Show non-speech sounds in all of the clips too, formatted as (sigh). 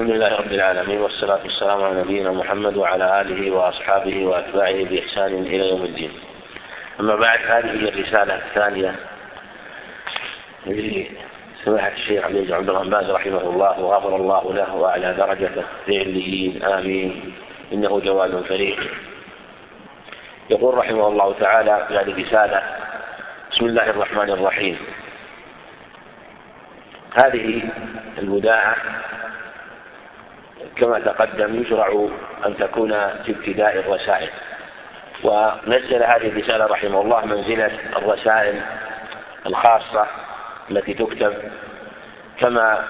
الحمد لله رب العالمين والصلاة والسلام على نبينا محمد وعلى آله وأصحابه وأتباعه بإحسان إلى يوم الدين. أما بعد هذه هي الرسالة الثانية لسماحة الشيخ عبد عبد الرحمن باز رحمه الله وغفر الله له وأعلى درجته في عليين آمين. إنه جواد كريم يقول رحمه الله تعالى في هذه الرسالة بسم الله الرحمن الرحيم. هذه الوداعة كما تقدم يشرع أن تكون في ابتداء الرسائل. ونزل هذه الرسالة رحمه الله منزلة الرسائل الخاصة التي تكتب كما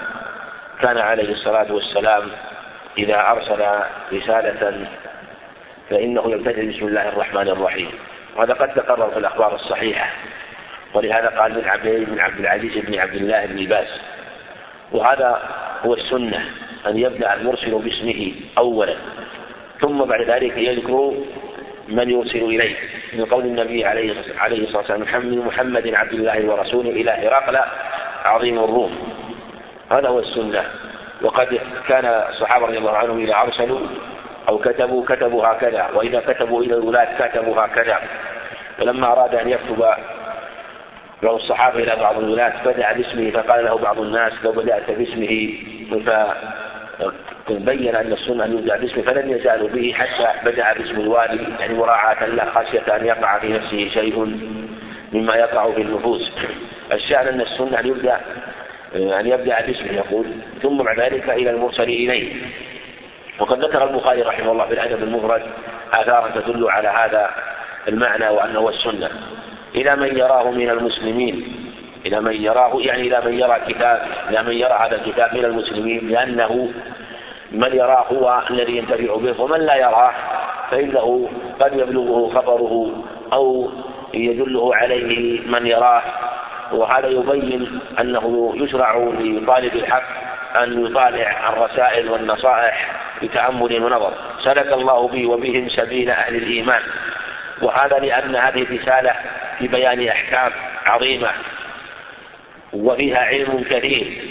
كان عليه الصلاة والسلام إذا أرسل رسالة فإنه يبتدئ بسم الله الرحمن الرحيم. وهذا قد تقرر في الأخبار الصحيحة. ولهذا قال من عبد بن عبد العزيز بن عبد الله بن باز وهذا هو السنة. أن يبدأ المرسل باسمه أولا ثم بعد ذلك يذكر من يرسل إليه. من قول النبي عليه الصلاة والسلام محمد محمد عبد الله ورسوله إلى هرقل عظيم الروم. هذا هو السنة. وقد كان الصحابة رضي الله عنهم إذا أرسلوا أو كتبوا كتبوا هكذا وإذا كتبوا إلى الولاة كتبوا هكذا. ولما أراد أن يكتب بعض الصحابة إلى بعض الولاة بدأ باسمه فقال له بعض الناس لو بدأت باسمه فبين أن السنة أن يبدأ باسمه فلم يزالوا به حتى بدأ باسم الوالي يعني مراعاة له خشية أن يقع في نفسه شيء مما يقع في النفوس. الشأن أن السنة أن يبدأ أن يبدأ باسمه يقول ثم بعد ذلك إلى المرسل إليه. وقد ذكر البخاري رحمه الله في الأدب المفرد آثارا تدل على هذا المعنى وأنه السنة. إلى من يراه من المسلمين إلى من يراه يعني إلى من يرى كتاب إلى من يرى هذا الكتاب من المسلمين لأنه من يراه هو الذي ينتفع به ومن لا يراه فإنه قد يبلغه خبره أو يدله عليه من يراه. وهذا يبين أنه يشرع لطالب الحق أن يطالع الرسائل والنصائح بتأمل ونظر. سلك الله بي وبهم سبيل أهل الإيمان. وهذا لأن هذه الرسالة في بيان أحكام عظيمة. وفيها علم كثير.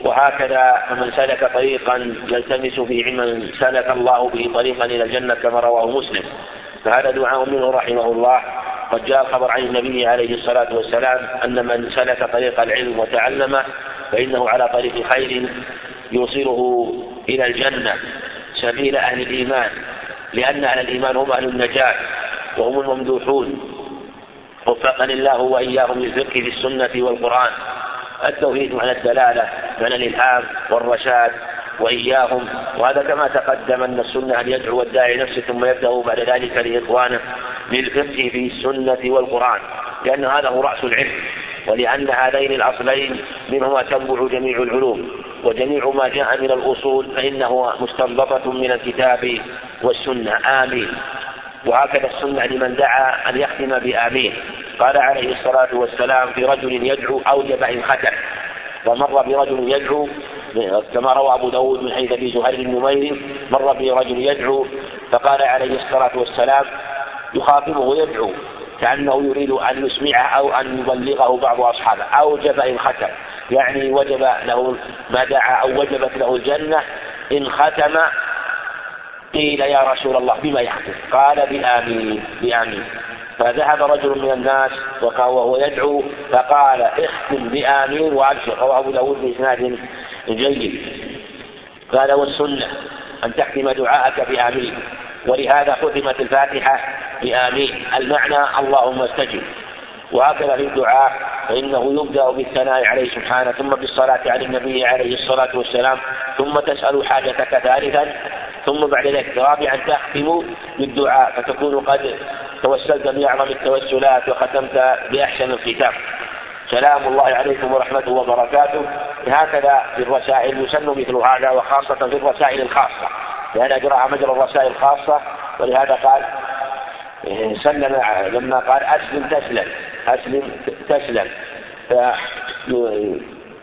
وهكذا من سلك طريقا يلتمس فيه علما سلك الله به طريقا إلى الجنة كما رواه مسلم. فهذا دعاء منه رحمه الله. قد جاء الخبر عن النبي عليه الصلاة والسلام أن من سلك طريق العلم وتعلمه فإنه على طريق خير يوصله إلى الجنة. سبيل أهل الإيمان. لأن أهل الإيمان هم أهل النجاة وهم الممدوحون. وفقني الله وإياهم للفقه في السنة والقرآن. التوحيد معنى الدلالة معنى الإلهام والرشاد وإياهم. وهذا كما تقدم أن السنة أن يدعو الداعي نفسه ثم يبدأ بعد ذلك لإخوانه للفقه في السنة والقرآن لأن هذا هو رأس العلم. ولأن هذين الأصلين منهما تنبع جميع العلوم وجميع ما جاء من الأصول فإنه مستنبطة من الكتاب والسنة. آمين. وهكذا السنة لمن دعا أن يختم بآمين. قال عليه الصلاة والسلام في رجل يدعو أوجب إن ختم ومر برجل يدعو كما روى أبو داود من حيث أبي زهير النميري مر برجل يدعو فقال عليه الصلاة والسلام يخاطبه ويدعو كأنه يريد أن يسمعه أو أن يبلغه بعض أصحابه. أوجب إن ختم. يعني وجب له ما دعا أو وجبت له الجنة إن ختم. قيل يا رسول الله بما يختم قال بآمين بآمين. فذهب رجل من الناس وهو يدعو فقال اختم بآمين وأبشر. رواه أبو داود بإسناد جيد. قال والسنة أن تختم دعاءك بآمين. ولهذا ختمت الفاتحة بآمين. المعنى اللهم استجب. وهكذا في الدعاء فإنه يبدأ بالثناء عليه سبحانه ثم بالصلاة على النبي عليه الصلاة والسلام ثم تسأل حاجتك ثالثا ثم بعد ذلك رابعا تختم بالدعاء فتكون قد توسلت بأعظم التوسلات وختمت بأحسن الختام. سلام الله عليكم ورحمته وبركاته. هكذا في الرسائل يسن مثل هذا وخاصة في الرسائل الخاصة. لأن أجرها مجرى الرسائل الخاصة ولهذا قال سلم لما قال أسلم تسلم أسلم تسلم.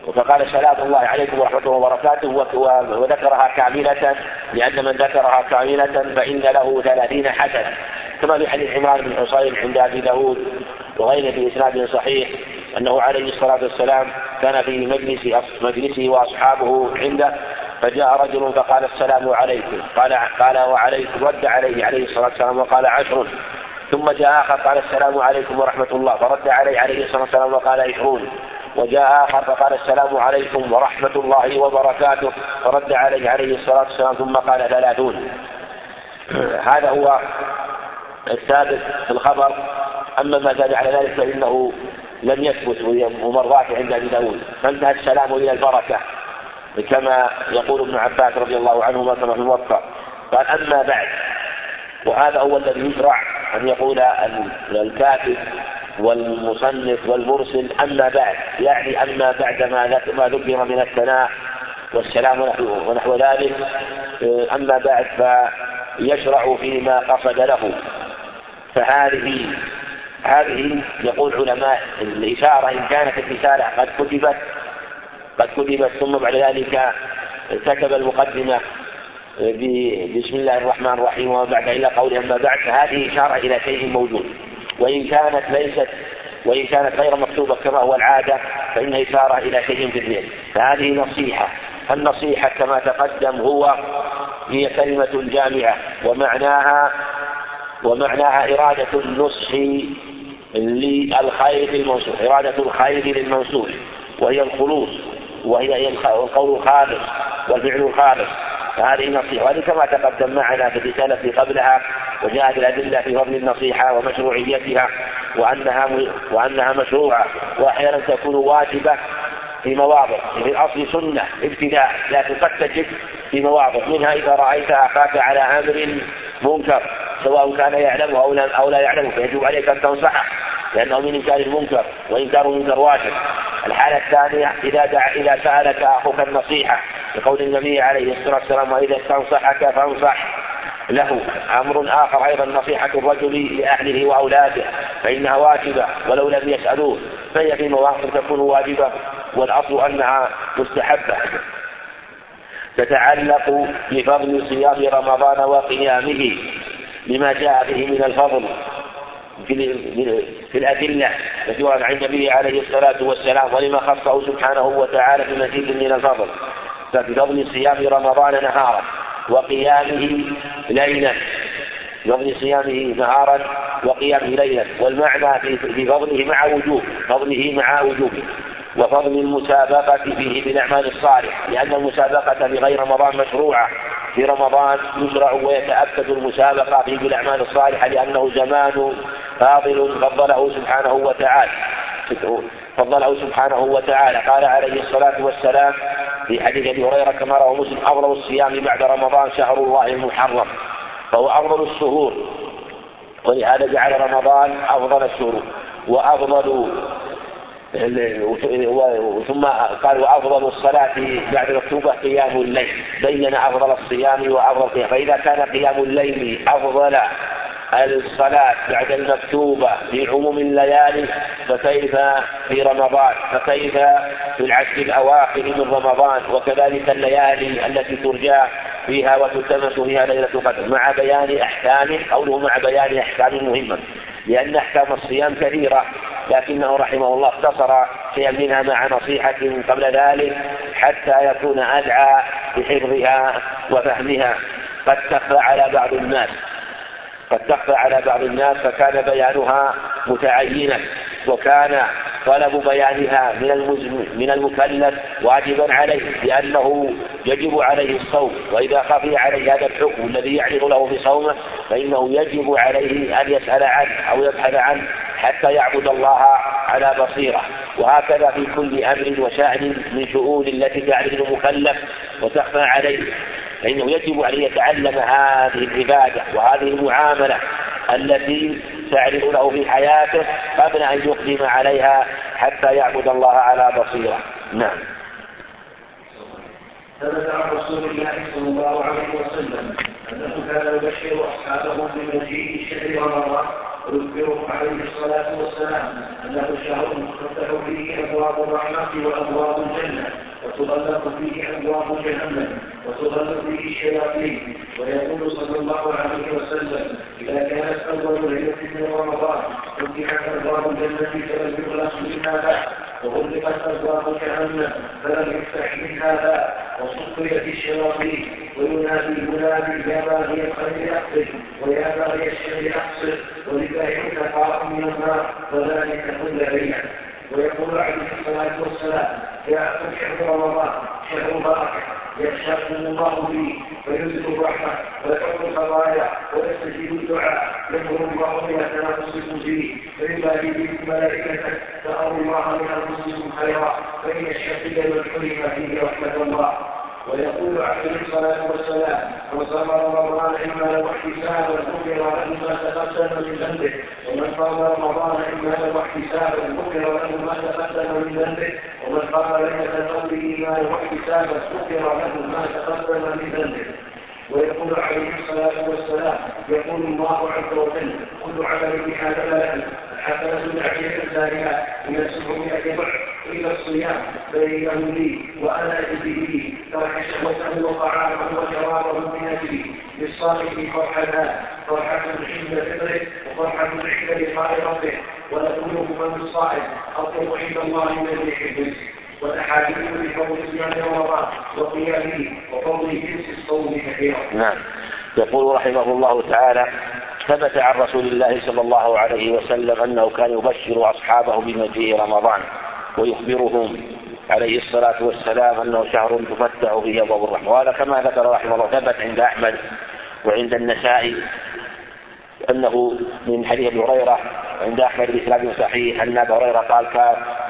فقال سلام الله عليكم ورحمته وبركاته وذكرها كاملة لأن من ذكرها كاملة فإن له ثلاثين حسنة. كما في حديث عمران بن حصين عند أبي داود وغيره بإسناد صحيح أنه عليه الصلاة والسلام كان في مجلس مجلسه وأصحابه عنده فجاء رجل فقال السلام عليكم. قال قال وعليكم رد عليه عليه الصلاة والسلام وقال عشر. ثم جاء آخر قال السلام عليكم ورحمة الله. فرد عليه عليه الصلاة والسلام وقال عشرون. وجاء آخر فقال السلام عليكم ورحمة الله وبركاته. فرد عليه عليه الصلاة والسلام ثم قال ثلاثون (clears throat) هذا هو الثابت في الخبر. أما ما زاد على ذلك فإنه لم يثبت ومرضاته عند أبي داود. فانتهى السلام إلى البركة. كما يقول ابن عباس رضي الله عنهما كما في الموفق قال أما بعد. وهذا هو الذي يشرع أن يقول الكاتب والمصنف والمرسل أما بعد يعني أما بعد ما ما ذكر من الثناء والسلام ونحو ذلك أما بعد فيشرع فيما قصد له. فهذه هذه يقول علماء الإشارة إن كانت الرسالة قد كتبت قد كتبت ثم بعد ذلك كتب المقدمة بسم الله الرحمن الرحيم وما بعد إلى قوله أما بعد فهذه إشارة إلى شيء موجود. وإن كانت ليست وإن كانت غير مكتوبة كما هو العادة فإنها إشارة إلى شيء في الذهن فهذه نصيحة. النصيحة كما تقدم هو هي كلمة جامعة ومعناها ومعناها إرادة النصح للخير للمنصوح إرادة الخير للمنصوح وهي الخلوص. وهي القول الخالص والفعل الخالص فهذه النصيحة. وهذه كما تقدم معنا في الرسالة في قبلها وجاءت الأدلة في فضل النصيحة ومشروعيتها وأنها وأنها مشروعة وأحيانا تكون واجبة في مواضع. في الأصل سنة ابتداء لكن قد تجد في مواضع. منها إذا رأيت أخاك على أمر منكر سواء كان يعلمه أو لا, أو لا يعلمه فيجب عليك أن تنصحه. لأنه من إنكار المنكر وإنكار المنكر واجب. الحالة الثانية إذا دع إذا سألك أخوك النصيحة لقول النبي عليه الصلاة والسلام وإذا استنصحك فانصح له. أمر آخر أيضا نصيحة الرجل لأهله وأولاده فإنها واجبة ولو لم يسألوه فهي في مواقف تكون واجبة والأصل أنها مستحبة. تتعلق بفضل صيام رمضان وقيامه لما جاء به من الفضل. في الأدلة التي ورد عن النبي عليه الصلاة والسلام ولما خصه سبحانه وتعالى بمزيد من الفضل. فبفضل صيام رمضان نهارا وقيامه ليلا. بفضل صيامه نهارا وقيامه ليلا. والمعنى في فضله مع وجوب. فضله مع وجوبه وفضل المسابقة فيه بالأعمال الصالحة لأن المسابقة في غير رمضان مشروعة. في رمضان يشرع ويتأكد المسابقة فيه بالأعمال الصالحة لأنه زمان فاضل فضله سبحانه وتعالى. فضله سبحانه وتعالى. قال عليه الصلاة والسلام في حديث أبي هريرة كما رواه مسلم أفضل الصيام بعد رمضان شهر الله المحرم. فهو أفضل الشهور ولهذا جعل رمضان أفضل الشهور وأفضل ثم قال وأفضل الصلاة بعد المكتوبه قيام الليل. بين أفضل الصيام وأفضل القيام. فإذا كان قيام الليل أفضل الصلاة بعد المكتوبة في عموم الليالي فكيف في رمضان؟ فكيف في العشر الأواخر من رمضان؟ وكذلك الليالي التي ترجى فيها وتلتمس فيها ليلة القدر. مع بيان أحكام قوله مع بيان أحكام مهمة. لأن أحكام الصيام كثيرة. لكنه رحمه الله اختصر شيئا منها مع نصيحة قبل ذلك حتى يكون أدعى بحفظها وفهمها. قد تخفى على بعض الناس. قد تخفى على بعض الناس فكان بيانها متعينا. وكان طلب بيانها من من المكلف واجبا عليه لأنه يجب عليه الصوم وإذا خفي عليه هذا الحكم الذي يعرض له في صومه فإنه يجب عليه أن يسأل عنه أو يبحث عنه. حتى يعبد الله على بصيرة. وهكذا في كل أمر وشأن من شؤون التي تعرض المكلف وتخفى عليه. فإنه يجب أن يتعلم هذه العبادة وهذه المعاملة التي تعرض له في حياته قبل أن يقدم عليها حتى يعبد الله على بصيرة. نعم. ثبت عن رسول الله صلى الله عليه وسلم أنه كان يبشر أصحابه بمجيء شهر رمضان ويخبرهم عليه الصلاة والسلام أنه شهر تفتح فيه أبواب الرحمة وأبواب الجنة وتغلق فيه أبواب جهنم وتغلق فيه الشياطين. ويقول صلى الله عليه وسلم إذا كانت أول ليلة من رمضان فتحت أبواب الجنة فلم يغلق منها بعد. وغلقت ابواب جهنم فلم يفتح منها باب وصفيت الشياطين وينادي منادي يا باغي الخير اقبل ويا باغي الشر اقصر ولباعك قاف من النار وذلك كل ليله ويقول عليه الصلاة والسلام جاءكم شهر رمضان شهر بركه يخشاكم الله به وينزل الرحمة ويحب الخطايا ويستجيب الدعاء يمر الله إلى تنافسكم به فيبالي بكم ملائكته فأروا الله من أنفسكم خيرا فإن الشقي من حرم فيه رحمة الله. ويقول عليه الصلاة والسلام من صام رمضان له احتسابا غفر له ما تقدم من ذنبه ومن صام رمضان إما له احتسابا غفر له ما تقدم من ذنبه ومن قام ليلة القدر إيمانا واحتسابا غفر له ما تقدم من ذنبه. ويقول عليه الصلاة والسلام يقول الله عز وجل كل عمل بهذا لا حسنة بعشر أمثالها من سبعمائة ضعف. إلا الصيام فإنه لي وأنا به ترك شهوته وطعامه وشرابه من أجلي للصائم فرحتان فرحة عند فطره وفرحة عند لقاء ربه ولقلوب من الصائم أطيب عند الله من ريح المسك والاحاديث بفضل صيام رمضان وقيامه وفضل جنس الصوم كثيرا. نعم. يقول رحمه الله تعالى ثبت عن رسول الله صلى الله عليه وسلم أنه كان يبشر أصحابه بمجيء رمضان ويخبرهم عليه الصلاة والسلام أنه شهر تفتح فيه أبواب الرحمة. وهذا كما ذكر رحمه الله ثبت عند أحمد وعند النسائي أنه من حديث أبي هريرة عند أحمد بإسناد صحيح أن أبا هريرة قال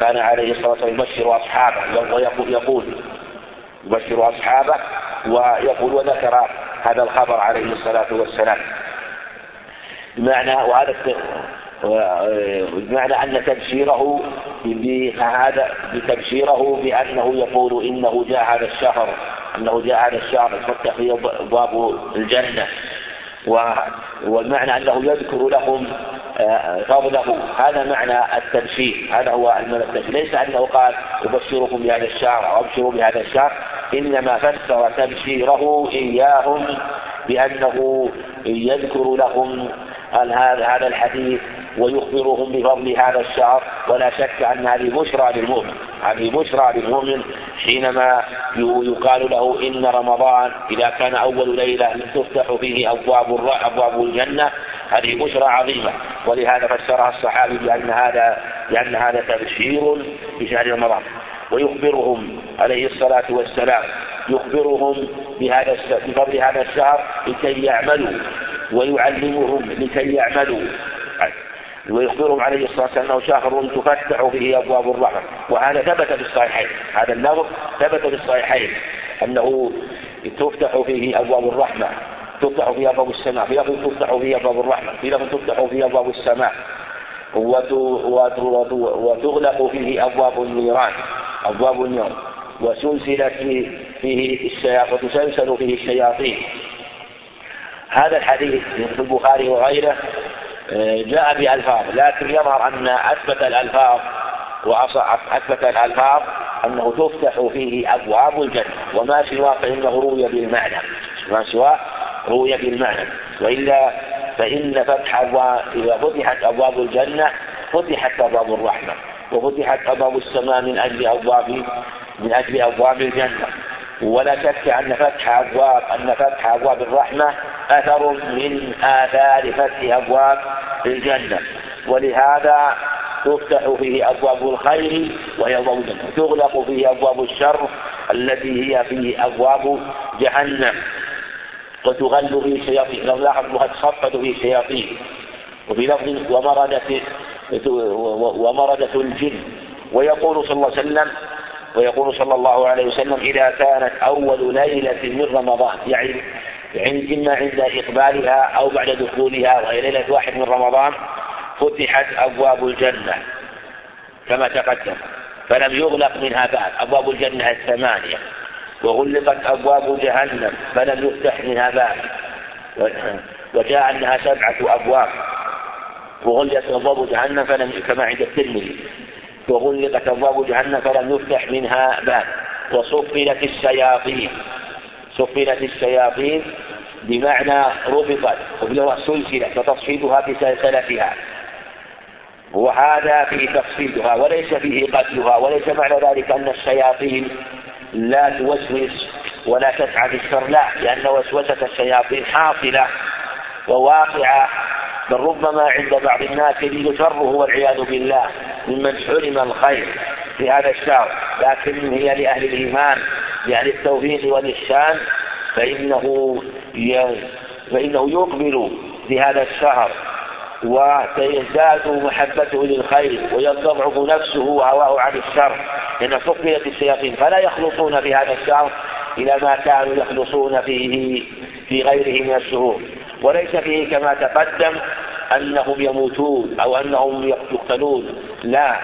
كان عليه الصلاة والسلام يبشر أصحابه ويقول يقول يبشر أصحابه ويقول وذكر هذا الخبر عليه الصلاة والسلام. بمعنى وهذا بمعنى أن تبشيره بهذا بتبشيره بأنه يقول إنه جاء هذا الشهر أنه جاء هذا الشهر فتح فيه أبواب الجنة والمعنى أنه يذكر لهم آه، فضله. هذا معنى التبشير. هذا هو المعنى التبشير. ليس أنه قال أبشركم بهذا الشهر أو أبشروا بهذا الشهر إنما فسر تبشيره إياهم بأنه يذكر لهم هذا الحديث ويخبرهم بفضل هذا الشهر ولا شك أن هذه بشرى للمؤمن. هذه بشرى للمؤمن حينما يقال له إن رمضان إذا كان أول ليلة تفتح فيه أبواب أبواب الجنة هذه بشرى عظيمة. ولهذا فسرها الصحابي بأن هذا بأن هذا تبشير في شهر رمضان. ويخبرهم عليه الصلاة والسلام يخبرهم بهذا بفضل هذا الشهر لكي يعملوا ويعلمهم لكي يعملوا. ويخبرهم عليه الصلاة والسلام أنه شهر تفتح به أبواب الرحمة. وهذا ثبت في الصحيحين. هذا اللفظ ثبت في الصحيحين. أنه تفتح فيه أبواب الرحمة. تفتح فيه أبواب السماء. في لفظ تفتح فيه أبواب الرحمة. في لفظ تفتح فيه أبواب السماء. وتغلق فيه أبواب النيران. أبواب النيران. وسلسلت فيه الشياطين. وتسلسل فيه الشياطين. هذا الحديث في البخاري وغيره جاء بألفاظ لكن يظهر أن أثبت الألفاظ وأثبت الألفاظ أنه تفتح فيه أبواب الجنة وما سواه فإنه روي بالمعنى ما سواه روي بالمعنى وإلا فإن فتح أبواب إذا فتحت أبواب الجنة فتحت أبواب الرحمة وفتحت أبواب السماء من أجل أبواب من أجل أبواب الجنة. ولا شك أن فتح أبواب أن فتح أبواب الرحمة أثر من آثار فتح أبواب الجنة. ولهذا تفتح فيه أبواب الخير وهي تغلق فيه أبواب الشر التي هي فيه أبواب جهنم. وتغل فيه الشياطين لو لاحظ تصفد فيه الشياطين وفي لفظ ومردة ومردة الجن. ويقول صلى الله عليه وسلم ويقول صلى الله عليه وسلم إذا كانت أول ليلة من رمضان يعني عند إما عند إقبالها أو بعد دخولها وهي ليلة واحد من رمضان فتحت أبواب الجنة كما تقدم فلم يغلق منها باب أبواب الجنة الثمانية وغلقت أبواب جهنم فلم يفتح منها باب وجاء أنها سبعة أبواب وغلقت أبواب جهنم فلم كما عند الترمذي وغلقت أبواب جهنم فلم يفتح منها باب وصفلت الشياطين. صفلت الشياطين بمعنى ربطت وبلغة سلسلة فتصفيدها بسلسلتها وهذا فيه تفصيلها وليس فيه قتلها وليس معنى ذلك أن الشياطين لا توسوس ولا تسعى بالشر لا لأن وسوسة الشياطين حاصلة وواقعة بل ربما عند بعض الناس يجد شره والعياذ بالله ممن حرم الخير في هذا الشهر لكن هي لأهل الإيمان. لأهل التوفيق والإحسان فإنه فإنه يقبل في هذا الشهر وسيزداد محبته للخير ويضعف نفسه وهواه عن الشر لأن فقدت الشياطين فلا يخلصون في هذا الشهر إلى ما كانوا يخلصون فيه في غيره من الشهور. وليس فيه كما تقدم أنهم يموتون أو أنهم يقتلون لا.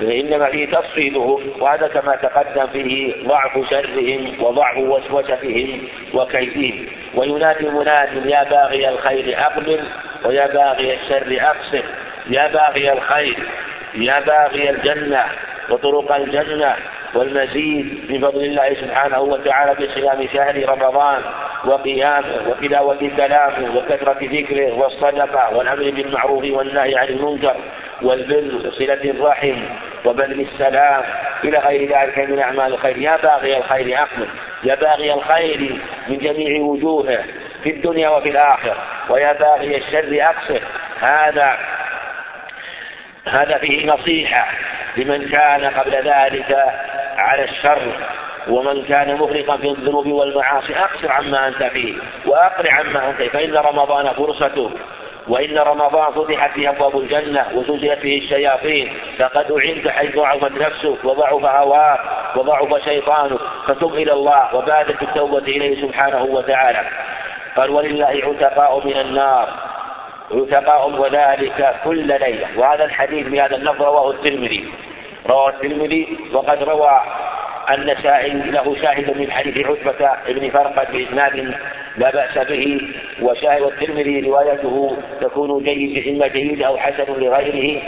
إنما فيه تفصيلهم وهذا كما تقدم فيه ضعف شرهم وضعف وسوستهم وكيدهم. وينادي مناد يا باغي الخير أقبل ويا باغي الشر أقصر يا باغي الخير يا باغي الجنة وطرق الجنة والمزيد من فضل الله سبحانه وتعالى بصيام شهر رمضان وقيامه وتلاوة كلامه وكثرة ذكره والصدقة والأمر بالمعروف والنهي عن المنكر والبر وصلة الرحم وبذل السلام إلى غير ذلك من أعمال الخير. يا باغي الخير أقبل. يا باغي الخير من جميع وجوهه في الدنيا وفي الآخرة. ويا باغي الشر أقصر. هذا هذا فيه نصيحة لمن كان قبل ذلك على الشر ومن كان مغرقا في الذنوب والمعاصي. أقصر عما أنت فيه وأقرع عما أنت فيه. فإن رمضان فرصته وإن رمضان فتحت فيه أبواب الجنة وزلزلت فيه الشياطين فقد أعنت حيث ضعفت نفسك وضعف هواك وضعف شيطانك فتب إلى الله وبادت التوبة إليه سبحانه وتعالى. قال ولله عتقاء من النار عتقاء وذلك كل ليلة. وهذا الحديث بهذا اللفظ رواه الترمذي. رواه الترمذي وقد روى النسائي له شاهد من حديث عتبة بن فرقد بإسناد لا بأس به وشاهد الترمذي روايته تكون جيد إما جيد أو حسن لغيره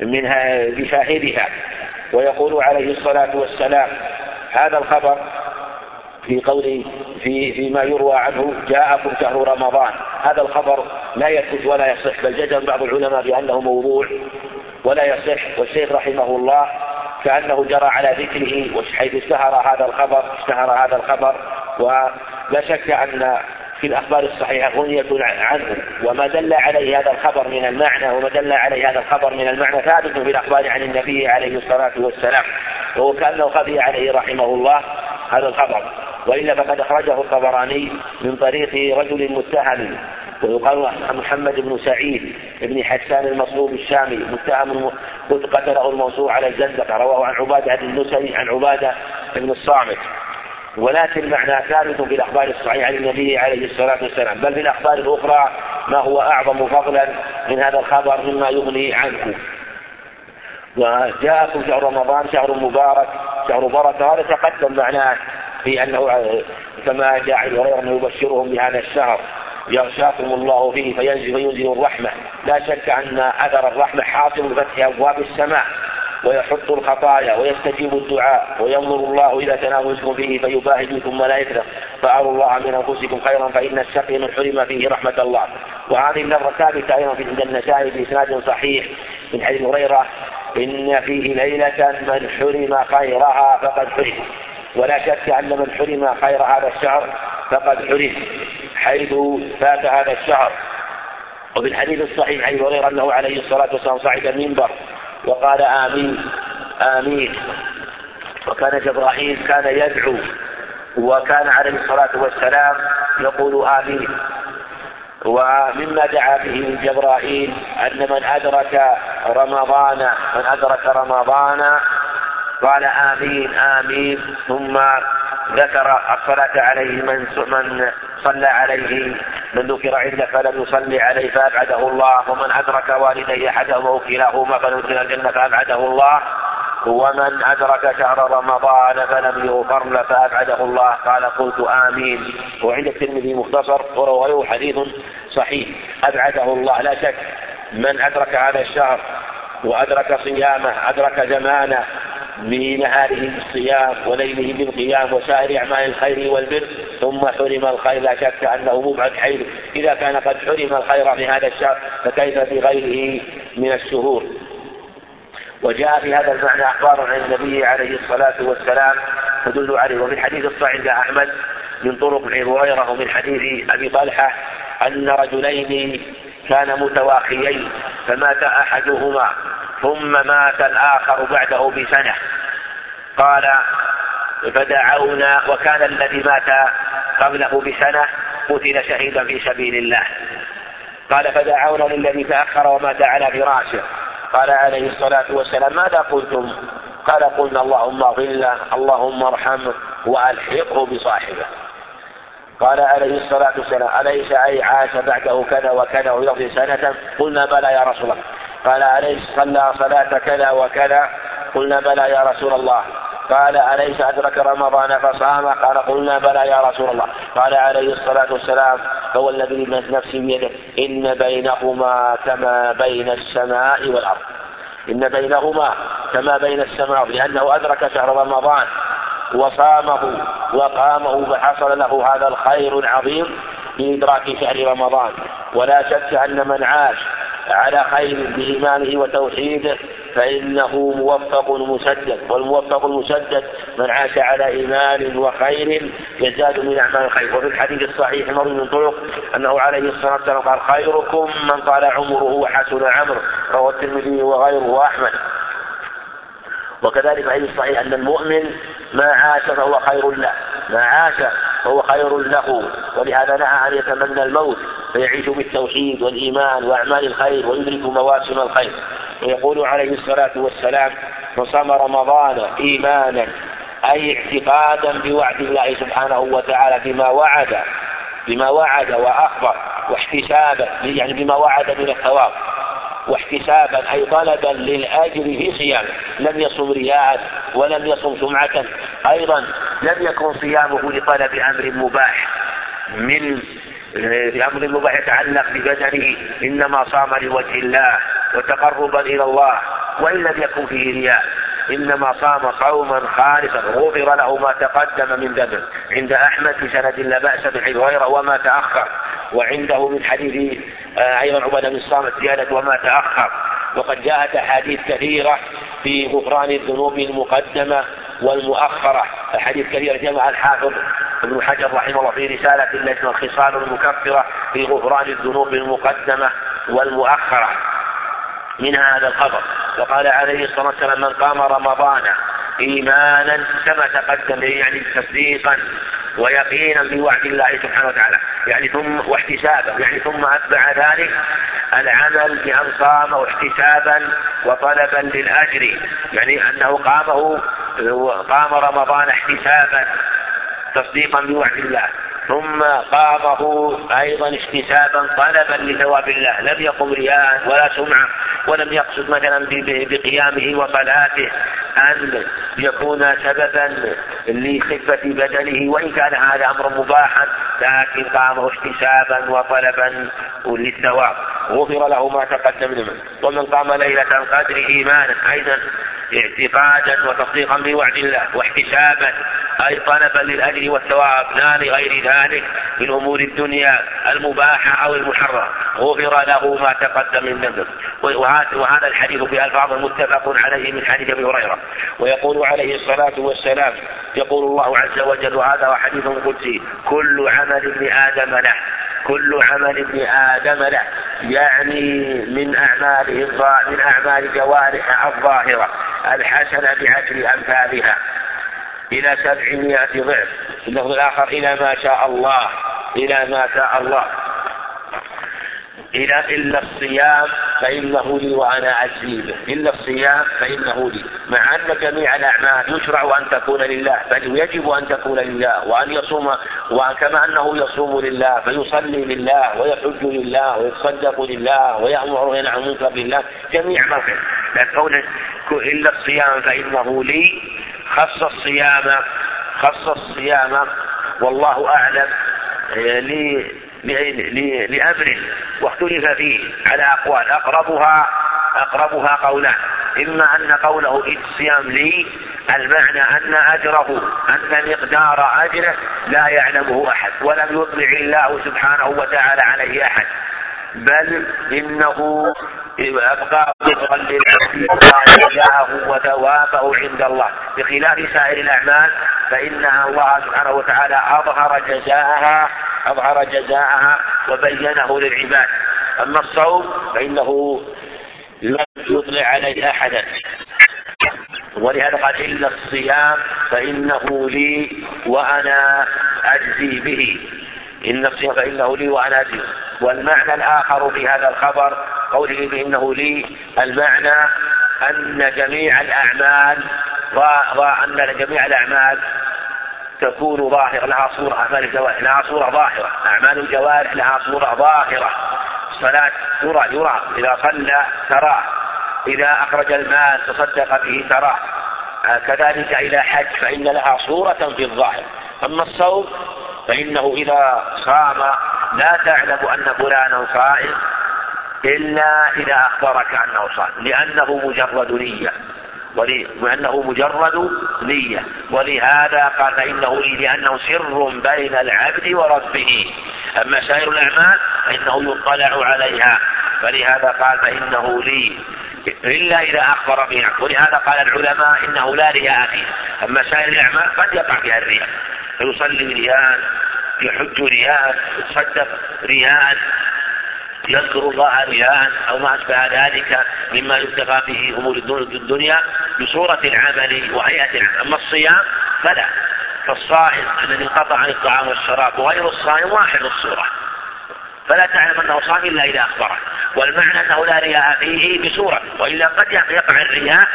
منها بشاهدها. ويقول عليه الصلاة والسلام هذا الخبر في قول في فيما يروى عنه جاءكم شهر رمضان. هذا الخبر لا يثبت ولا يصح بل جزم بعض العلماء بأنه موضوع ولا يصح والشيخ رحمه الله كأنه جرى على ذكره حيث اشتهر هذا الخبر اشتهر هذا الخبر ولا شك أن في الأخبار الصحيحة غنية عنه وما دل عليه هذا الخبر من المعنى وما دل عليه هذا الخبر من المعنى ثابت في الأخبار عن النبي عليه الصلاة والسلام وهو كأنه خفي عليه رحمه الله هذا الخبر. وإلا فقد أخرجه الطبراني من طريق رجل متهم ويقال محمد بن سعيد بن حسان المصلوب الشامي متهم قتله الموصول على الزندقة. رواه عن عبادة بن النسري عن عبادة بن الصامت. ولكن معنى ثابت في الأخبار الصحيحة عن النبي عليه الصلاة والسلام. بل في الأخبار الأخرى ما هو أعظم فضلا من هذا الخبر مما يغني عنه. وجاءكم شهر رمضان شهر مبارك شهر بركة. هذا تقدم معناه في أنه كما جاء عن هريرة أنه يبشرهم بهذا الشهر. يغشاكم الله فيه فينزل فينزل الرحمة. لا شك أن أثر الرحمة حاصل بفتح أبواب السماء ويحط الخطايا ويستجيب الدعاء وينظر الله إلى تناولكم فيه فيباهي بكم ملائكته فأروا الله من أنفسكم خيرا فإن الشقي من حرم فيه رحمة الله. وهذه اللفظة ثابتة أيضا عند النسائي بإسناد صحيح من حديث هريرة إن فيه ليلة من حرم خيرها فقد حرم. ولا شك أن من حرم خير هذا الشهر فقد حرم. حيث فات هذا الشهر. وفي الحديث الصحيح عن هريرة أنه عليه الصلاة والسلام صعد المنبر وقال آمين آمين. وكان جبرائيل كان يدعو وكان عليه الصلاة والسلام يقول آمين. ومما دعا به جبرائيل أن من أدرك رمضان من أدرك رمضان قال آمين آمين. ثم ذكر الصلاة عليه من من صلى عليه من ذكر عنده فلم يصلي عليه فأبعده الله ومن أدرك والديه أحدهما أو كلاهما فلم الجنة فأبعده الله ومن أدرك شهر رمضان فلم يغفر له فأبعده الله. قال قلت آمين. وعند الترمذي مختصر ورواه حديث صحيح. أبعده الله. لا شك من أدرك هذا الشهر وأدرك صيامه أدرك زمانه بنهاره بالصيام وليله بالقيام وسائر أعمال الخير والبر ثم حرم الخير. لا شك أنه مبعد حيث إذا كان قد حرم الخير في هذا الشهر فكيف في غيره من الشهور؟ وجاء في هذا المعنى أخبار عن النبي عليه الصلاة والسلام تدل عليه. وفي الحديث الصحيح عند أحمد من طرق ابن هريرة ومن حديث أبي طلحة أن رجلين كان متواخيين فمات أحدهما. ثم مات الآخر بعده بسنة. قال فدعونا وكان الذي مات قبله بسنة قتل شهيدا في سبيل الله. قال فدعونا للذي تأخر ومات على فراشه. قال عليه الصلاة والسلام ماذا قلتم؟ قال قلنا اللهم اغفر له اللهم ارحمه وألحقه بصاحبه. قال عليه الصلاة والسلام أليس أي عاش بعده كذا وكذا ويقضي سنة؟ قلنا بلى يا رسول الله. قال أليس صلى صلاة كذا وكذا؟ قلنا بلى يا رسول الله. قال أليس أدرك رمضان فصام؟ قال قلنا بلى يا رسول الله. قال عليه الصلاة والسلام فهو الذي نفسي بيده إن بينهما كما بين السماء والأرض. إن بينهما كما بين السماء لأنه أدرك شهر رمضان. وصامه وقامه فحصل له هذا الخير العظيم بإدراك شهر رمضان. ولا شك أن من عاش على خير بإيمانه وتوحيده فإنه موفق مسدد والموفق المسدد من عاش على إيمان وخير يزداد من أعمال الخير. وفي الحديث الصحيح مر من طرق أنه عليه الصلاة والسلام قال خيركم من طال عمره وحسن عمره. رواه الترمذي وغيره وأحمد. وكذلك في الصحيح أن المؤمن ما عاش فهو خير له ما عاش فهو خير له ولهذا نهى أن يتمنى الموت. فيعيش بالتوحيد والإيمان وأعمال الخير ويدرك مواسم الخير. ويقول عليه الصلاة والسلام من صام رمضان إيمانا أي اعتقادا بوعد الله سبحانه وتعالى بما وعد بما وعد وأخبر واحتسابا يعني بما وعد من الثواب واحتسابا أي طلبا للأجر في صيامه. لم يصم رياء ولم يصم سمعة أيضا لم يكن صيامه لطلب أمر مباح من في أمر مباح يتعلق ببدنه إنما صام لوجه الله وتقربا إلى الله وإن لم يكن فيه رياء. إنما صام صوما خالصا غفر له ما تقدم من ذنبه عند أحمد في سند لا بأس بحيث غيره وما تأخر. وعنده من حديث آه، أيضا عبادة بن الصامت زيادة وما تأخر. وقد جاءت أحاديث كثيرة في غفران الذنوب المقدمة. والمؤخرة. أحاديث كثيرة جمع الحافظ ابن حجر رحمه الله في رسالة اسمها الخصال المكفرة في غفران الذنوب المقدمة والمؤخرة. من هذا الخبر. وقال عليه الصلاة والسلام من قام رمضان إيمانا كما تقدم يعني تصديقا ويقينا بوعد الله سبحانه وتعالى. يعني ثم واحتسابا يعني ثم أتبع ذلك العمل بأن صام احتسابا وطلبا للأجر. يعني أنه قامه قام رمضان احتسابا تصديقا بوعد الله. ثم قامه أيضا احتسابا طلبا لثواب الله. لم يقم رياء ولا سمعة ولم يقصد مثلا بقيامه وصلاته أن يكون سببا لخفة بدنه وإن كان هذا أمرا مباحا لكن قامه احتسابا وطلبا للثواب. غفر له ما تقدم منه ومن قام ليلة القدر إيمانا أيضا اعتقادا وتصديقا بوعد الله واحتسابا أي طلبا للأجر والثواب لا لغير ذلك من أمور الدنيا المباحة أو المحرمة. غفر له ما تقدم من ذنبه. وهذا الحديث بألفاظ متفق عليه من حديث أبي هريرة. ويقول عليه الصلاة والسلام يقول الله عز وجل وهذا حديث قدسي كل عمل ابن آدم له كل عمل ابن آدم له يعني من أعماله من أعمال جوارح الظاهرة. الحسنة بعشر أمثالها إلى سبعمائة ضعف. اللفظ الآخر إلى ما شاء الله إلى ما شاء الله. إلى إلا الصيام فإنه لي وأنا أجزي به إلا الصيام فإنه لي. مع أن جميع الأعمال يشرع أن تكون لله بل يجب أن تكون لله وأن يصوم وكما أنه يصوم لله فيصلي لله ويحج لله ويتصدق لله ويأمر وينهى عن لله جميع ما لكن كون إلا الصيام فإنه لي خص الصيام خص الصيام والله أعلم لأمر واختلف فيه على أقوال. أقربها أقربها قولان. إما أن قوله الصيام لي المعنى أن أجره أن مقدار أجره لا يعلمه أحد ولم يطلع الله سبحانه وتعالى عليه أحد. بل إنه أبقى ذكرا للعبد ونجاه وثوابه عند الله. بخلاف سائر الأعمال فإنها الله سبحانه وتعالى أظهر جزاءها أظهر جزاءها وبينه للعباد. أما الصوم فإنه لم يطلع عليه أحدا ولهذا قال إلا الصيام فإنه لي وأنا أجزي به. إن الصيام فإنه لي وأنا أجزي والمعنى الآخر في هذا الخبر قوله بإنه لي المعنى أن جميع الأعمال أن جميع الأعمال تكون ظاهرة لها صورة أعمال الجوارح لها صورة ظاهرة. أعمال الجوارح لها صورة ظاهرة. الصلاة يرى يرى. إذا صلى تراه إذا أخرج المال تصدق به تراه كذلك إلى حج فإن لها صورة في الظاهر. أما الصوم فإنه إذا صام لا تعلم أن فلانا صائم إلا إذا أخبرك أنه صائم لأنه مجرد نية. ولأنه مجرد نية. ولهذا قال فإنه لأنه سر بين العبد وربه. أما سائر الأعمال فإنه يطلع عليها. فلهذا قال فإنه لي إلا إذا أخبر بها. ولهذا قال العلماء إنه لا رياء فيه. أما سائر الأعمال قد يقع فيها الرياء. فيصلي رياء يحج رياء يتصدق رياء. يذكر الله رياء أو ما أشبه ذلك مما يبتغى به أمور الدنيا بصورة العمل وهيئة العمل. أما الصيام فلا. فالصائم الذي انقطع عن الطعام والشراب وغير الصائم واحد الصورة. فلا تعلم أنه صائم إلا إذا أخبره والمعنى أنه لا رياء فيه بصورة. وإلا قد يقع الرياء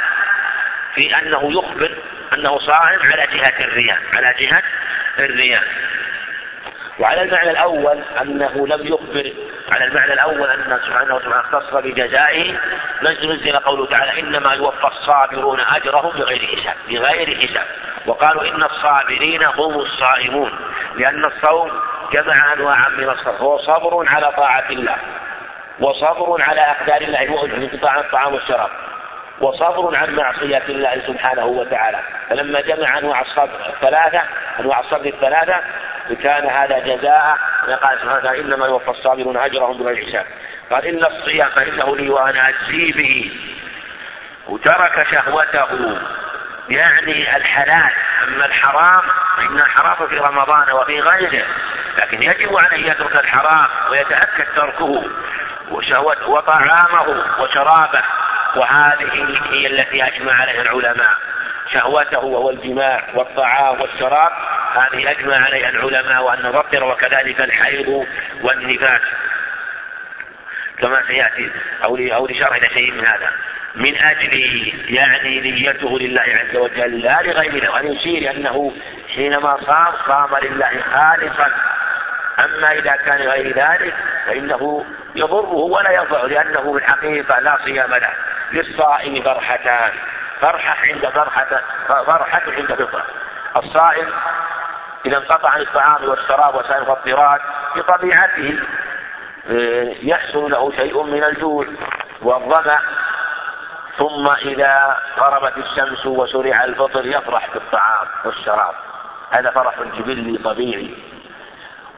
في أنه يخبر أنه صائم على جهة الرياء. على جهة الرياء. وعلى المعنى الأول أنه لم يخبر على المعنى الأول أن سبحانه وتعالى اختص بجزائه نزل قوله تعالى إنما يوفى الصابرون أجرهم بغير حساب بغير حساب. وقالوا إن الصابرين هم الصائمون لأن الصوم جمع أنواعا من الصبر هو صبر على طاعة الله وصبر على أقدار الله وأجر انقطاع الطعام والشراب وصبر عن معصية الله سبحانه وتعالى. فلما جمع أنواع الصبر الثلاثة أنواع الصبر الثلاثة كان هذا جزاء. قال سبحانه وتعالى إنما يوفى الصابرون أجرهم بغير حساب. قال إن الصيام فإنه لي وأنا أجزي به. وترك شهوته يعني الحلال. أما الحرام فإن الحرام في رمضان وفي غيره. لكن يجب عليه يترك الحرام ويتأكد تركه وشهوته وطعامه وشرابه. وهذه هي التي أجمع عليها العلماء. شهوته وهو الجماع والطعام والشراب هذه أجمع عليها العلماء وأن نظفر وكذلك الحيض والنفاس. كما سيأتي أو أو لشرح شيء من هذا. من أجل يعني نيته لله عز وجل لا لغيره وأن يشير أنه حينما صام صام لله خالصا. أما إذا كان غير ذلك فإنه يضره ولا ينفعه لأنه في الحقيقة لا صيام له للصائم فرحتان. فرحة عند فرحة فرحة عند فطرة. الصائم إذا انقطع عن الطعام والشراب وسائر المفطرات بطبيعته آه، يحصل له شيء من الجوع والظمأ ثم إذا غربت الشمس وشرع الفطر يفرح بالطعام والشراب. هذا فرح جبلي طبيعي.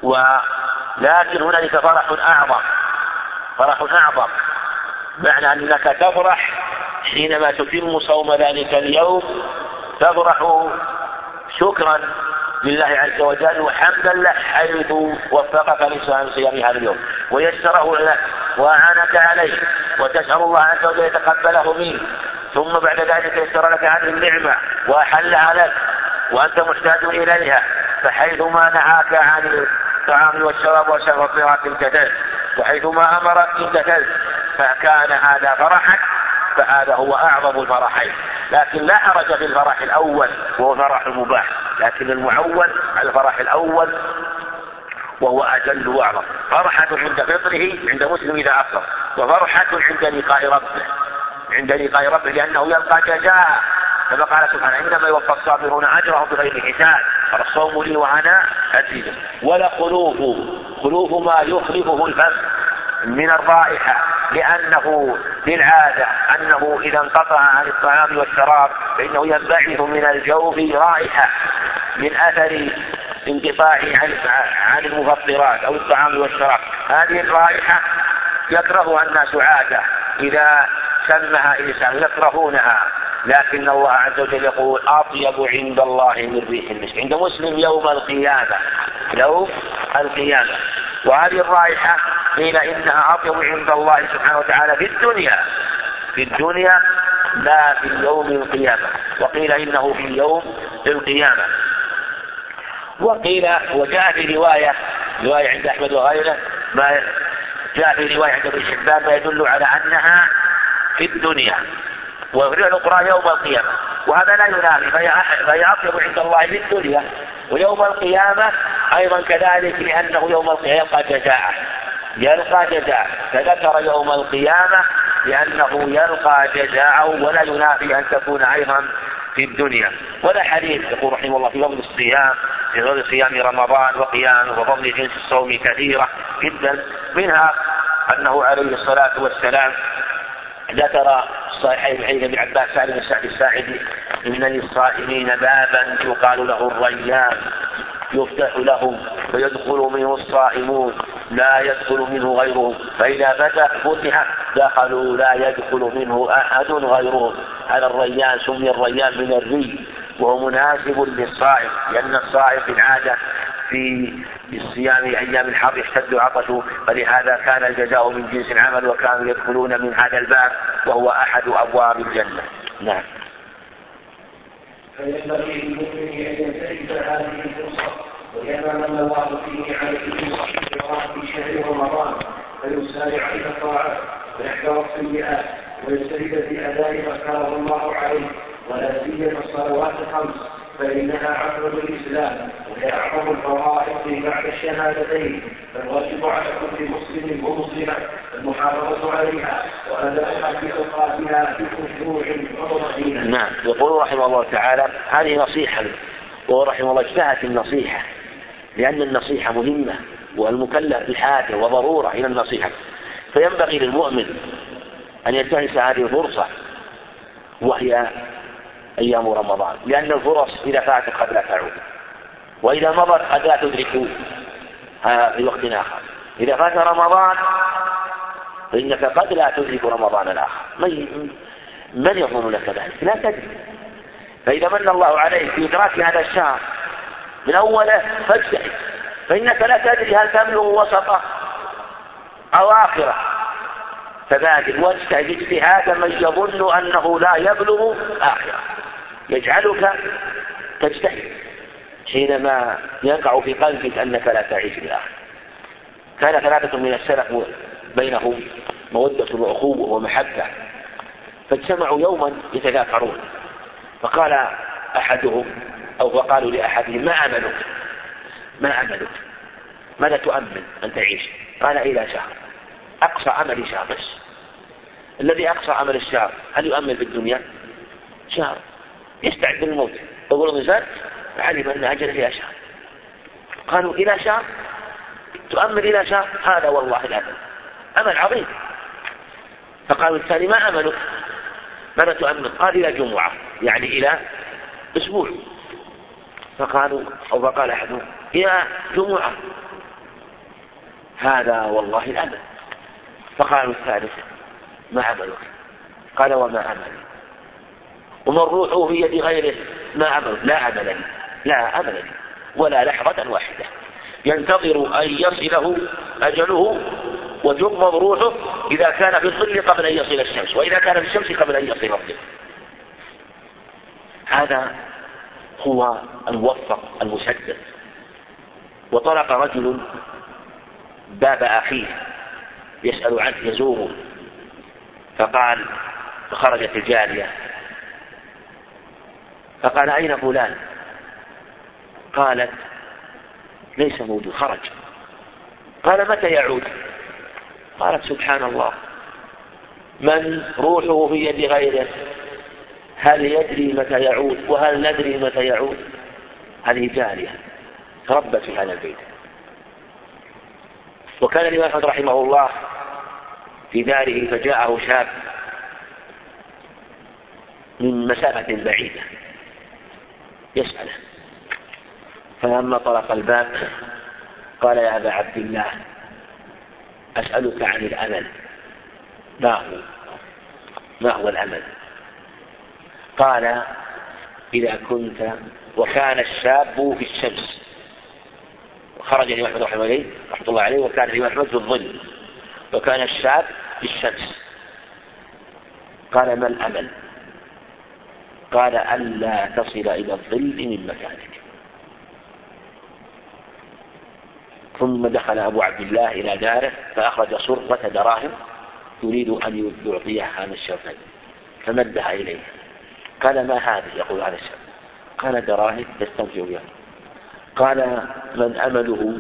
ولكن هنالك فرح أعظم. فرح أعظم. معنى أنك تفرح حينما تتم صوم ذلك اليوم تفرح شكرا لله عز وجل وحمدا له حيث وفقك لصيام هذا اليوم. ويسره لك وأعانك عليه وتسأل الله عز وجل يتقبله منك. ثم بعد ذلك يسر لك هذه النعمة وأحلها لك وأنت محتاج إليها. فحيثما نهاك عن الطعام والشراب والشراب امتثلت وحيثما أمرك امتثلت فكان هذا فرحك فهذا هو أعظم الفرحين. لكن لا حرج في الفرح الأول وهو فرح مباح. لكن المعول على الفرح الأول وهو أجل وأعظم. فرحة عند فطره عند مسلم إذا أفطر. وفرحة عند لقاء ربه. عند لقاء ربه لأنه يلقى جزاء. كما قال سبحانه إنما يوفى الصابرون أجرهم بغير حساب. الصوم لي وأنا أزيد. ولا خلوف. خلوف ما يخلفه الفم من الرائحة. لأنه بالعاده أنه إذا انقطع عن الطعام والشراب فإنه ينبعث من الجوف رائحة من أثر انقطاعه عن عن المفطرات أو الطعام والشراب. هذه الرائحة يكرهها الناس عادة. إذا سمها إنسان يكرهونها لكن الله عز وجل يقول أطيب عند الله من ريح المسك. عند مسلم يوم القيامة يوم القيامة. وهذه الرائحة قيل إنها أطيب عند الله سبحانه وتعالى في الدنيا. في الدنيا لا في يوم القيامة. وقيل إنه في يوم القيامة. وقيل وجاء في رواية رواية عند أحمد وغيره ما جاء في رواية عند ابن حبان ما يدل على أنها في الدنيا. وفي الأخرى يوم القيامة. وهذا لا ينافي فهي أطيب عند الله في الدنيا. ويوم القيامة أيضا كذلك لأنه يوم القيامة يلقى جزاءه يلقى جزاء. فذكر يوم القيامة لأنه يلقى جزاءه ولا ينافي أن تكون أيضا في الدنيا. ولا حديث يقول رحمه الله في فضل الصيام في فضل صيام رمضان وقيام وفضل جنس الصوم كثيرة جدا. منها أنه عليه الصلاة والسلام ذكر الصحيحين عن ابن عباس سعد بن سعد الساعدي ان للصائمين بابا يقال له الريان. يفتح لهم فيدخل منه الصائمون لا يدخل منه غيرهم فإذا فتح فتح دخلوا لا يدخل منه أحد غيرهم. هذا الريان سمي الريان من الري وهو مناسب للصائم لأن الصائم في العادة في الصيام أيام الحر يشتد عطشه فلهذا كان الجزاء من جنس العمل وكانوا يدخلون من هذا الباب وهو أحد أبواب الجنة. نعم. فينبغي للمؤمن أن ينتهز هذه وكما من الله فيه عليه في شهر رمضان فيسارع إلى الطاعات ويحذر السيئات ويجتهد في أداء ما كره الله عليه ولا سيما الصلوات الخمس فإنها عقد الإسلام وهي أعظم الفرائض بعد الشهادتين فالواجب على كل مسلم ومسلمة المحافظة عليها وأداؤها في أوقاتها بخشوع وطمأنينة. نعم يقول رحمه الله تعالى هذه نصيحة وهو رحمه الله اجتهد في النصيحة لأن النصيحة مهمة والمكلف بحاجة وضرورة إلى النصيحة. فينبغي للمؤمن أن ينتهز هذه الفرصة وهي أيام رمضان لأن الفرص إذا فاتت قد لا تعود. وإذا مضت قد لا تدرك في وقت آخر. إذا فات رمضان فإنك قد لا تدرك رمضان الآخر. من من يظن لك ذلك؟ لا تدري. فإذا من الله عليك في إدراك هذا الشهر من أوله فاجتهد. فإنك لا تدري هل تبلغ وسطه أو آخره. فبادر واجتهد اجتهاد من يظن أنه لا يبلغ آخره. يجعلك تجتهد حينما يقع في قلبك أنك لا تعيش الآخرة كان ثلاثة من السلف بينهم مودة وأخوة ومحبة. فاجتمعوا يوما يتذاكرون. فقال أحدهم أو فقالوا لأحدهم ما عملك؟ ما عملك؟ ماذا تؤمن أن تعيش؟ قال إلى شهر. أقصى عمل شهر بس. الذي أقصى عمل الشهر هل يؤمن في الدنيا؟ شهر. يستعد للموت. يقول الإنسان علم أن أجل إلى شهر. قالوا إلى شهر؟ تؤمن إلى شهر؟ هذا والله الأمل. أمل عظيم. فقالوا الثاني ما أملك ماذا تؤمن؟ قال إلى جمعة. يعني إلى أسبوع. فقالوا أو فقال أحدهم إلى جمعة هذا والله الأمل. فقالوا الثالث ما عملك؟ قال وما أمل ومن روحه في يد غيره؟ ما عمل لا أمل لي لا أمل لي ولا لحظة واحدة. ينتظر أن يصله أجله وتقبض روحه إذا كان في الظل قبل أن يصل الشمس وإذا كان في الشمس قبل أن يصل الظل هذا هو الموفق المسدد وطرق رجل باب أخيه يسأل عنه يزوره. فقال فخرجت الجارية. فقال أين فلان؟ قالت ليس موجود خرج. قال متى يعود؟ قالت سبحان الله. من روحه في يد غيره هل يدري متى يعود وهل ندري متى يعود؟ هذه جارية تربت في هذا البيت. وكان الإمام أحمد رحمه الله في داره فجاءه شاب من مسافة بعيدة يسأله. فلما طرق الباب قال يا أبا عبد الله أسألك عن الأمل. ما هو؟ ما هو الأمل؟ قال إذا كنت وكان الشاب في الشمس. خرج الإمام أحمد رحمه الله رحمة الله عليه وكان الإمام أحمد في الظل. وكان الشاب في الشمس. قال ما الأمل؟ قال ألا تصل إلى الظل من مكانك. ثم دخل أبو عبد الله إلى داره فأخرج صرة دراهم يريد أن يعطيها هذا الشاب فمدها إليه. قال ما هذه؟ يقول هذا الشاب قال دراهم يستنفع بها قال من أمله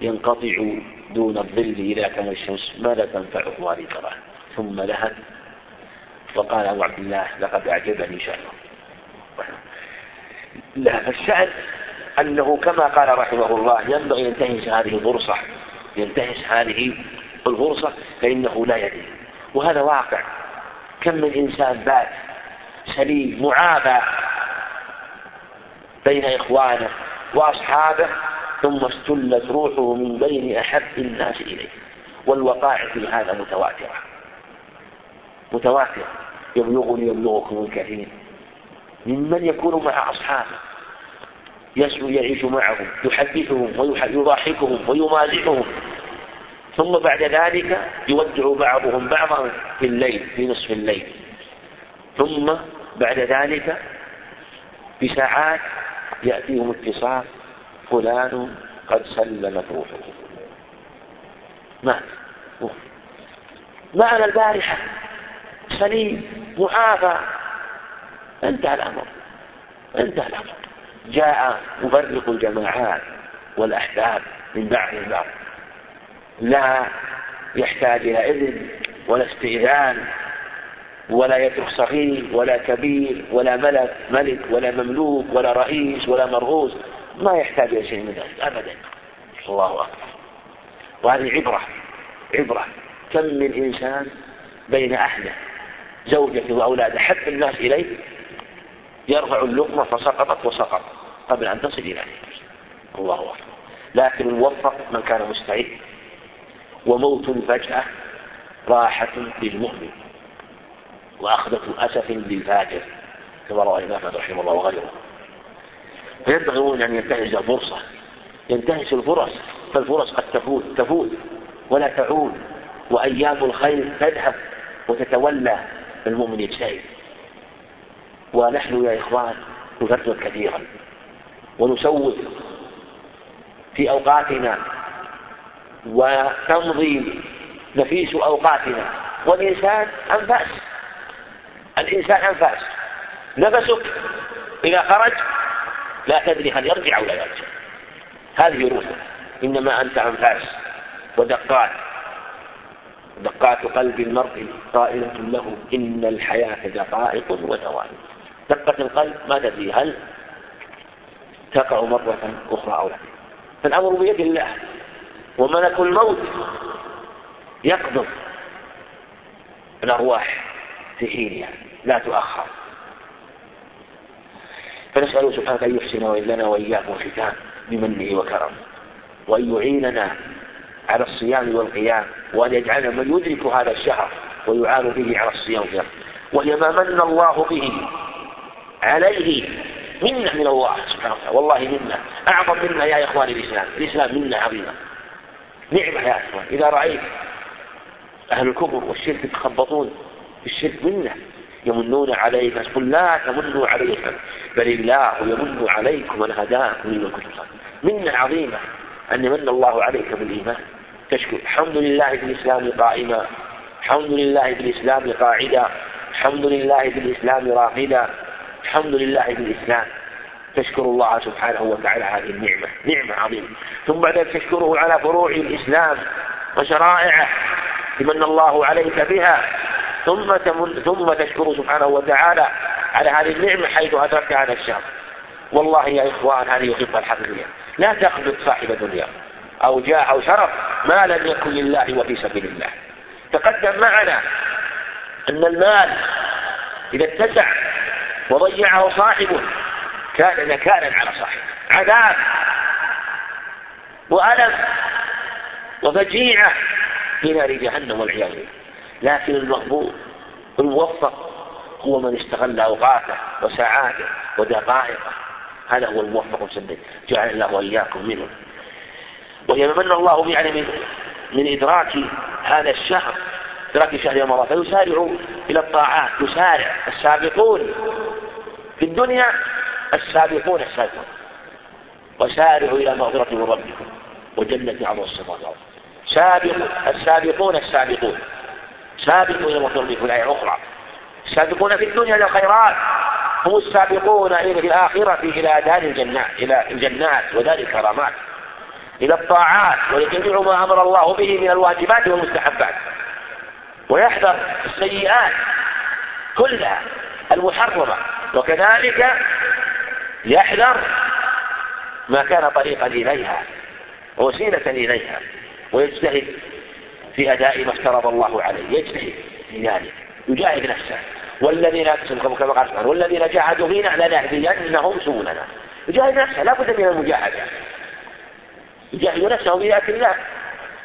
ينقطع دون الظل إذا كان الشمس ماذا تنفعه هذه الدراهم؟ ثم لهت وقال أبو عبد الله لقد أعجبني شأنه. لا فالشأن أنه كما قال رحمه الله ينبغي ينتهز هذه الفرصة ينتهز هذه الفرصة فإنه لا يدري وهذا واقع. كم من إنسان بات سليم معافى بين إخوانه وأصحابه ثم استلت روحه من بين أحب الناس إليه. والوقائع في هذا متواترة. متواترة. يبلغني يبلغكم الكثير ممن يكون مع أصحابه. يسلو يعيش معهم يحدثهم ويضاحكهم ويمازحهم. ثم بعد ذلك يودع بعضهم بعضا في الليل في نصف الليل. ثم بعد ذلك بساعات يأتيهم اتصال فلان قد سلمت روحه. مات معنا البارحة. سليم معافى. انتهى الأمر. انتهى الأمر. جاء مفرق الجماعات والأحباب من بعض. البعض لا يحتاج إلى إذن ولا استئذان. ولا يترك صغير ولا كبير ولا ملك ملك ولا مملوك ولا رئيس ولا مرؤوس ما يحتاج إلى شيء من ذلك أبدا. الله أكبر. وهذه عبرة عبرة. كم من إنسان بين أهله زوجته وأولاده حب الناس إليه يرفع اللقمة فسقطت وسقط قبل أن تصل إلى الله أكبر. لكن الموفق من كان مستعد. وموت فجأة راحة للمؤمن. وأخذة أسف للفاجر كما روى الإمام رحمه الله وغيره. فينبغي أن ينتهز الفرصة ينتهز الفرص فالفرص قد تفوت تفوت ولا تعود وأيام الخير تذهب وتتولى المؤمن يجتهد ونحن يا إخوان نفكر كثيرا ونسوف في أوقاتنا وتمضي نفيس أوقاتنا. والإنسان أنفاس. الإنسان أنفاس. نفسك إذا خرج لا تدري هل يرجع أو لا يرجع. هذه روحك إنما أنت أنفاس ودقات. دقات قلب المرء قائلة له. إن الحياة دقائق وثواني دقة القلب ما تدري هل تقع مرة أخرى أو لا. فالأمر بيد الله. وملك الموت يقبض الأرواح. في حينها لا تؤخر. فنسأله سبحانه أن يحسن لنا وإياكم الختام بمنه وكرمه وأن يعيننا على الصيام والقيام وأن يجعلنا من يدرك هذا الشهر ويعان به على الصيام والقيام وهي ما من الله به عليه. منة من الله سبحانه وتعالى والله منة أعظم منة يا إخواني الإسلام الإسلام منة عظيمة نعمة يا إخوان. إذا رأيت أهل الكفر والشرك يتخبطون الشرك منة يمنون عليك قل لا تمنوا عليك بل الله يمن عليكم أن هداكم إلى الكفر منة عظيمة أن يمن الله عليك بالإيمان. تشكر الحمد لله بالإسلام قائما الحمد لله بالإسلام قاعدا الحمد لله بالإسلام راقدا الحمد لله بالإسلام. تشكر الله سبحانه وتعالى هذه النعمة نعمة عظيمة. ثم بعد تشكره على فروع الإسلام وشرائعه لمن الله عليك بها. ثم تمن ثم تشكره سبحانه وتعالى على هذه النعمة حيث أدركت هذا الشهر والله يا إخوان هذه الخطة الحقيقية. لا تخبط صاحب دنيا أو جاه أو شرف ما لم يكن لله وفي سبيل الله. تقدم معنا أن المال إذا اتسع وضيعه صاحبه كان نكالا على صاحبه عذاب وألم وفجيعة في نار جهنم والعياذ بالله. لكن المغبور الموفق هو من استغل أوقاته وساعاته ودقائقه. هذا هو الموفق المسدد جعل الله وإياكم منه. وهي من الله يعني من من إدراك هذا الشهر إدراك شهر رمضان فيسارع إلى الطاعات يسارع السابقون. في الدنيا السابقون السابقون. وسارعوا إلى مغفرة من ربكم وجنة عرض السماوات سابق السابقون السابقون. إلى مغفرة في الآية الأخرى. السابقون في الدنيا إلى الخيرات. هم السابقون إلى في الآخرة إلى دار الجنات إلى الجنات ودار الكرامات. إلى الطاعات ويجمع ما أمر الله به من الواجبات والمستحبات. ويحذر السيئات كلها المحرمة. وكذلك يحذر ما كان طريقا إليها ووسيلة إليها. ويجتهد في أداء ما افترض الله عليه. يجتهد في ذلك يجاهد نفسه. والذين كما قال سبحانه والذين جاهدوا فينا لنهدينهم سبلنا. يجاهد نفسه لا بد من المجاهدة. يجاهد نفسه بذات الله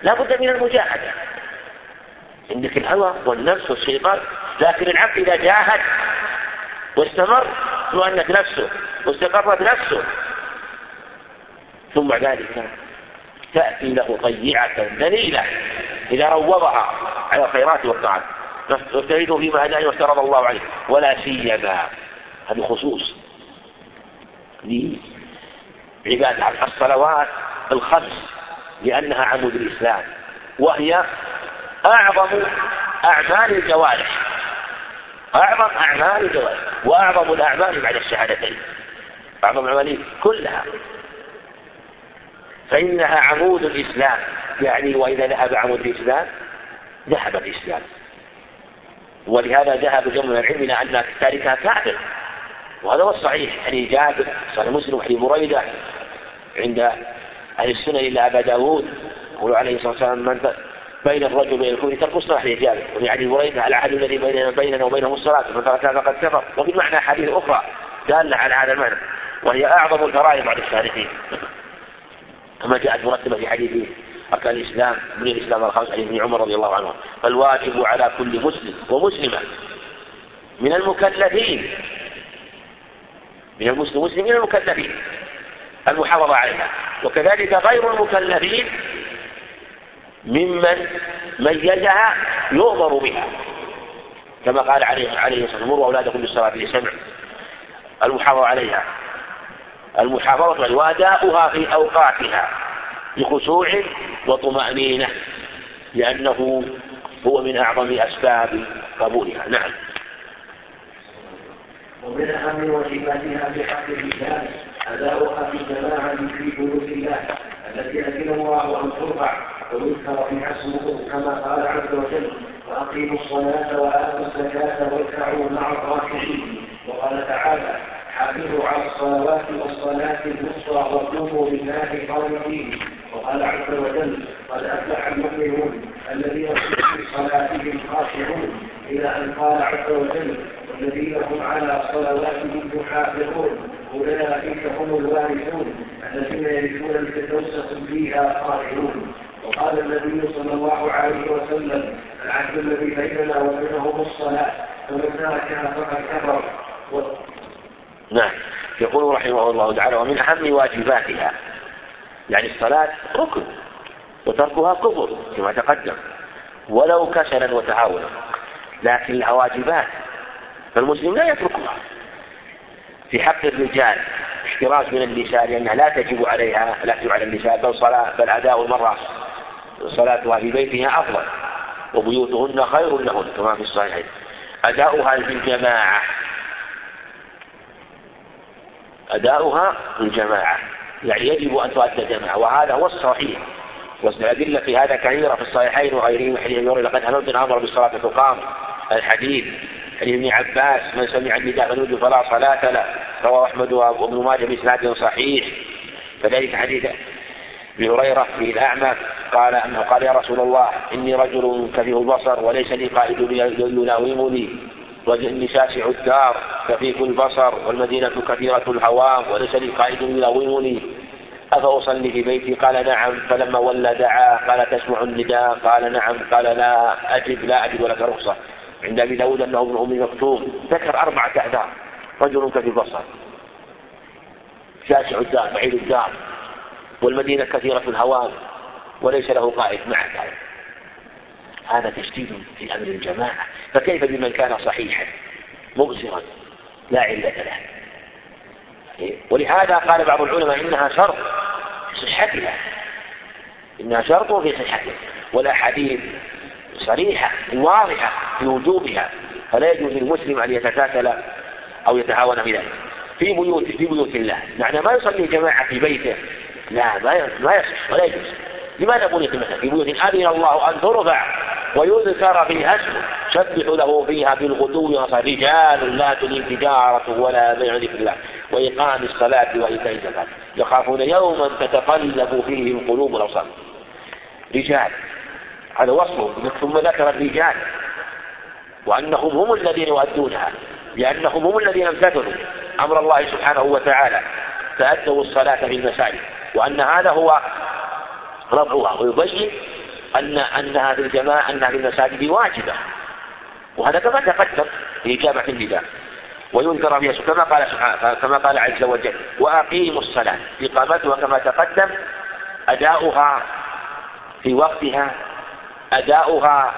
لا بد من المجاهدة. عندك الهوى والنفس والشيطان لكن العبد إذا جاهد واستمر اطمأنت نفسه واستقرت نفسه ثم ذلك تأتي له طيعة ذليلة إذا روضها على الخيرات والطاعات. واجتهدوا فيما هداني وافترض الله عليه. ولا سيما. هذه خصوص لعبادة الصلوات الخمس لأنها عمود الإسلام. وهي أعظم أعمال الجوارح. أعظم أعمال الجوارح. وأعظم الأعمال بعد الشهادتين. أعظم الأعمال كلها. فإنها عمود الإسلام. يعني وإذا ذهب عمود الإسلام ذهب الإسلام. ولهذا ذهب جمع من العلم إلى أن تاركها كافر. وهذا هو الصحيح. حديث جابر صحيح مسلم وحديث بريدة. عند أهل السنة إلا أبا داود يقول عليه الصلاة والسلام من بين الرجل وبين الكفر ترك الصلاة. لرجاله وفي حديث بريدة العهد الذي بيننا بيننا وبينهم الصلاة فمن تركها فقد كفر. وفي معنى حديث أخرى دالة على هذا المعنى وهي أعظم الفرائض بعد الصالحين كما جاءت مرتبة في حديث أركان الإسلام من الإسلام الخمس حديث ابن عمر رضي الله عنه. فالواجب على كل مسلم ومسلمة من المكلفين. من المسلم مسلم من المكلفين. المحافظة عليها. وكذلك غير المكلفين ممن ميزها يؤمر بها. كما قال عليه عليه الصلاة والسلام مروا أولادكم بالصلاة لسمع المحافظة عليها. المحافظة واداؤها في أوقاتها بخشوع وطمأنينة لأنه هو من أعظم أسباب قبولها. نعم. ومن أهم واجباتها في حق الرجال أداؤها في جماعة في بيوت الله التي أذن الله أن ترفع ويذكر فيها اسمه كما قال عز وجل وأقيموا الصلاة وآتوا الزكاة واركعوا مع الراكعين وقال تعالى حافظوا على الصلوات والصلاة الوسطى وقوموا لله قانتين وقال عز وجل قد أفلح المؤمنون الذين في صلاتهم خاشعون. إلى أن قال عز وجل والذين هم على صلواتهم يحافظون. أولئك هم الوارثون الذين يرثون الفردوس هم فيها خالدون. وقال النبي صلى الله عليه وسلم العهد الذي بيننا وبينهم الصلاة فمن تركها فقد كفر. نعم. يقول رحمه الله تعالى ومن أهم واجباتها. يعني الصلاة ركن وتركها كفر كما تقدم. ولو كسلا وتهاونا لكن لها واجبات فالمسلم لا يتركها. في حق الرجال احتراز من النساء لأنها لا تجب عليها لا تجب على النساء بل صلاة بل أداء المرأة. صلاتها في بيتها أفضل وبيوتهن خير لهن كما في الصحيحين. أداؤها في الجماعة أداؤها الجماعة يعني يجب أن تؤدى جماعة وهذا هو الصحيح. والأدلة في هذا كثيرة في الصحيحين وغيرهم حديث ابن لقد هممت أمر بالصلاة تقام الحديث حديث ابن عباس من سمع النداء فنود فلا صلاة له رواه أحمد وابن ماجه بإسناد صحيح. كذلك حديث أبي هريرة في الأعمى قال أنه قال يا رسول الله إني رجل كثير البصر وليس لي قائد يناومني وإني شاسع الدار. كفيف البصر والمدينة كثيرة الهوام وليس لي قائد يلومني أفأصلي في بيتي؟ قال نعم. فلما ولى دعا قال تسمع النداء؟ قال نعم. قال لا أجب لا أجد لك رخصة. عند أبي داود أنه ابن أم مكتوم. ذكر أربعة أعذار رجل كفي البصر. شاسع الدار بعيد الدار. والمدينة كثيرة الهوام وليس له قائد مع ذلك هذا تشديد في أمر الجماعة. فكيف بمن كان صحيحا؟ مبصرا. لا علة له. ولهذا قال بعض العلماء إنها شرط في صحتها إنها شرط في صحتها والأحاديث صريحة واضحة في وجوبها. فلا يجوز للمسلم أن يتكاسل أو يتهاون في ذلك في بيوت في بيوت الله. معنى ما يصلي جماعة في بيته. لا ما ما يصح ولا يجوز. لماذا بنيت مثلا في بيوت أذن الله أن ترفع. ويذكر فيها اسمه سبحوا له فيها بالغدو رجال لا تلي تجارة ولا بيع ذكر الله وإقام الصلاة وإيتاء الزكاة. يخافون يوما تتقلب فيه القلوب والأبصار رجال. هذا وصفهم ثم ذكر الرجال. وأنهم هم الذين يؤدونها. لأنهم هم الذين امتثلوا أمر الله سبحانه وتعالى. فأدوا الصلاة في المساجد وأن هذا هو رفعها ويبين أن أنها في الجماعة أنها في المساجد واجبة. وهذا كما تقدم في إجابة النداء. وينكر فيها كما قال سبحانه كما قال عز وجل وأقيموا الصلاة. إقامتها كما تقدم أداؤها في وقتها أداؤها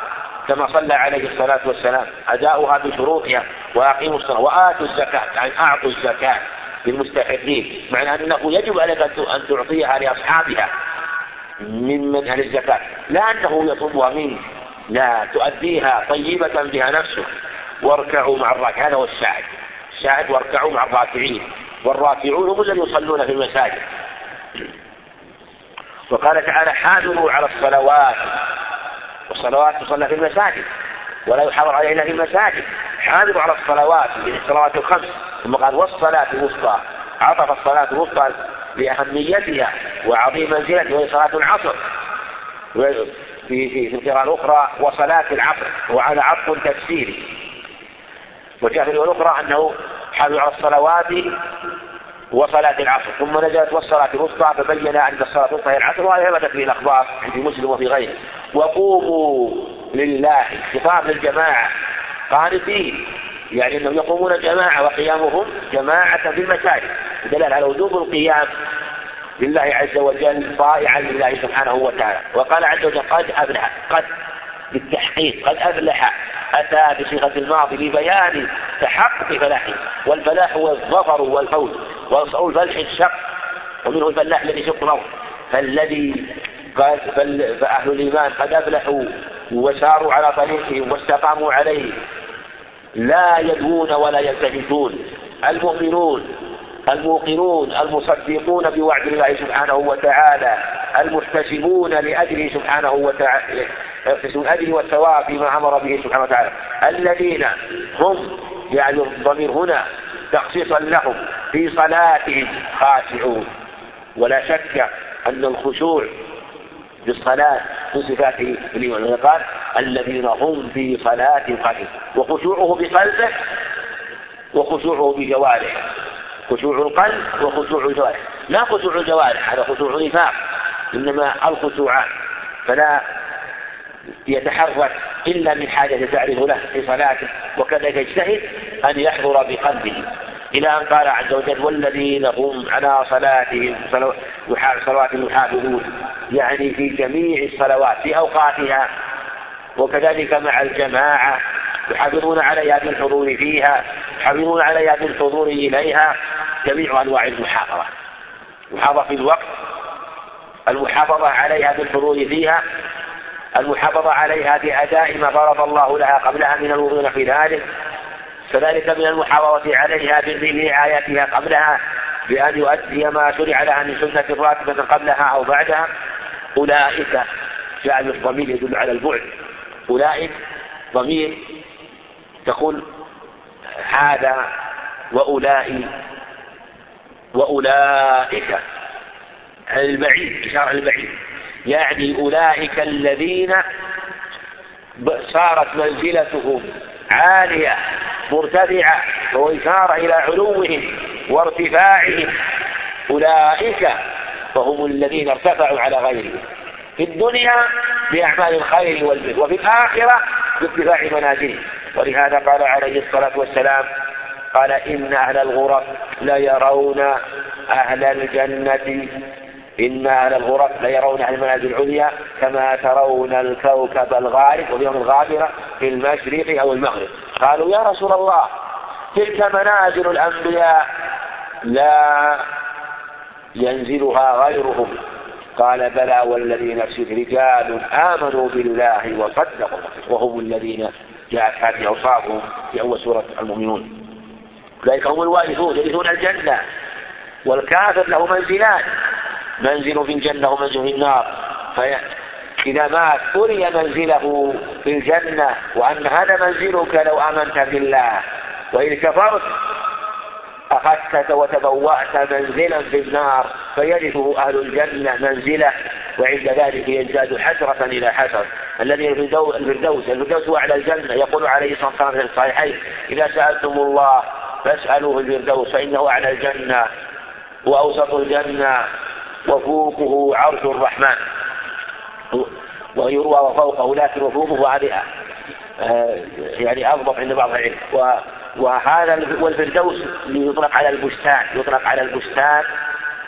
كما صلى عليه الصلاة والسلام أداؤها بشروطها وأقيموا الصلاة وآتوا الزكاة يعني أعطوا الزكاة للمستحقين معنى أنه يجب عليك أن تعطيها لأصحابها. ممن أهل الزكاة. لا أنه يطلبها منك لا تؤديها طيبة بها نفسه واركعوا مع الراكعين هذا هو الشاهد الشاهد واركعوا مع الراكعين والراكعون هم الذين يصلون في المساجد. وقال تعالى حافظوا على الصلوات. والصلوات تصلى في المساجد. ولا يحافظ عليها الا في المساجد. حافظوا على الصلوات الصلوات الخمس. ثم قال والصلاة الوسطى. عطف الصلاة الوسطى لأهميتها. وعظيم منزلتها وهي صلاة العصر. في في في القراءة الأخرى وصلاة العصر. وعلى عطف تفسيري وجاء في الأخرى أنه حافظ على الصلوات وصلاة العصر. ثم نزلت والصلاة الوسطى فبين أن الصلاة الوسطى هي العصر وهذا ثبتت في الأخبار عند مسلم وفي غيره. وقوموا لله خطاب للجماعة قانتين. يعني أنهم يقومون جماعة وقيامهم جماعة في المساجد. دلالة على وجوب القيام لله عز وجل طائعا لله سبحانه وتعالى. وقال عز وجل قد افلح قد بالتحقيق قد افلح أتى بصيغة الماضي لبيان تحقق فلاحه والفلاح هو الظفر والفوز واصل الفلح الشق ومنه الفلاح الذي يشق الأرض. فالذي فأهل الإيمان قد أفلحوا وساروا على طريقهم واستقاموا عليه لا يدعون ولا يلتفتون. المؤمنون الموقنون المصدقون بوعد الله سبحانه وتعالى المحتسبون لأجله سبحانه وتعالى يحتسبون أجله والثواب فيما أمر به سبحانه وتعالى. الذين هم يعني الضمير هنا تخصيصا لهم في صلاتهم خاشعون. ولا شك أن الخشوع في الصلاة من صفاته الإيمان قال الذين هم في صلاة خاشعون. وخشوعه بقلبه وخشوعه بجوارحه. خشوع القلب وخشوع الجوارح. لا خشوع الجوارح هذا خشوع نفاق إنما الخشوع. فلا يتحرك إلا من حاجة تعرف له في صلاته وكذلك يجتهد أن يحضر بقلبه. إلى أن قال عز وجل والذين هم على صلاتهم صلوات يحافظون يعني في جميع الصلوات في أوقاتها. وكذلك مع الجماعة يحافظون عليها بالحضور فيها يحافظون عليها بالحضور إليها جميع أنواع المحافظة. المحافظة في الوقت المحافظة عليها بالحضور فيها المحافظة عليها بأداء ما فرض الله لها قبلها من الوضوء في ذلك. كذلك من المحافظة عليها برعايتها قبلها بأن يؤدي ما شرع لها من سنة راتبة قبلها أو بعدها. أولئك جاء الضمير يدل على البعد. أولئك ضمير تقول هذا وأولئك وأولئك. البعيد إشارة البعيد. يعني أولئك الذين صارت منزلتهم عالية مرتفعة وإشارة إلى علوهم وارتفاعهم. أولئك فهم الذين ارتفعوا على غيرهم. في الدنيا بأعمال الخير والبر وفي الآخرة بارتفاع منازلهم. ولهذا قال عليه الصلاة والسلام قال إن أهل الغرف ليرون أهل الجنة. إن أهل الغرف ليرون أهل المنازل العليا كما ترون الكوكب الغارب واليوم الغابرة في المشرق أو المغرب. قالوا يا رسول الله تلك منازل الأنبياء. لا ينزلها غيرهم. قال بلى والذي نفسي رجال آمنوا بالله وصدقوا وهم الذين جاءت هذه أوصافهم في أول سورة المؤمنون. أولئك هم الوارثون يرثون الجنة. والكافر له منزلان. منزل في الجنة ومنزل في النار. إذا مات أري منزله في الجنة وأن هذا منزلك لو آمنت بالله. وإن كفرت أخذت وتبوأت منزلا في النار فيرثه أهل الجنة منزلة وعند ذلك يزداد حسرة إلى حسر. الذي في الفردوس الفردوس هو أعلى الجنة يقول عليه الصلاة والسلام في الصحيحين إذا سألتم الله فاسألوه الفردوس فإنه أعلى الجنة وأوسط الجنة وفوقه عرش الرحمن. ويروى وفوقه لكن وفوقه عليها آه، يعني أضبط عند بعض العلم. وهذا والفردوس يطلق على البستان يطلق على البستان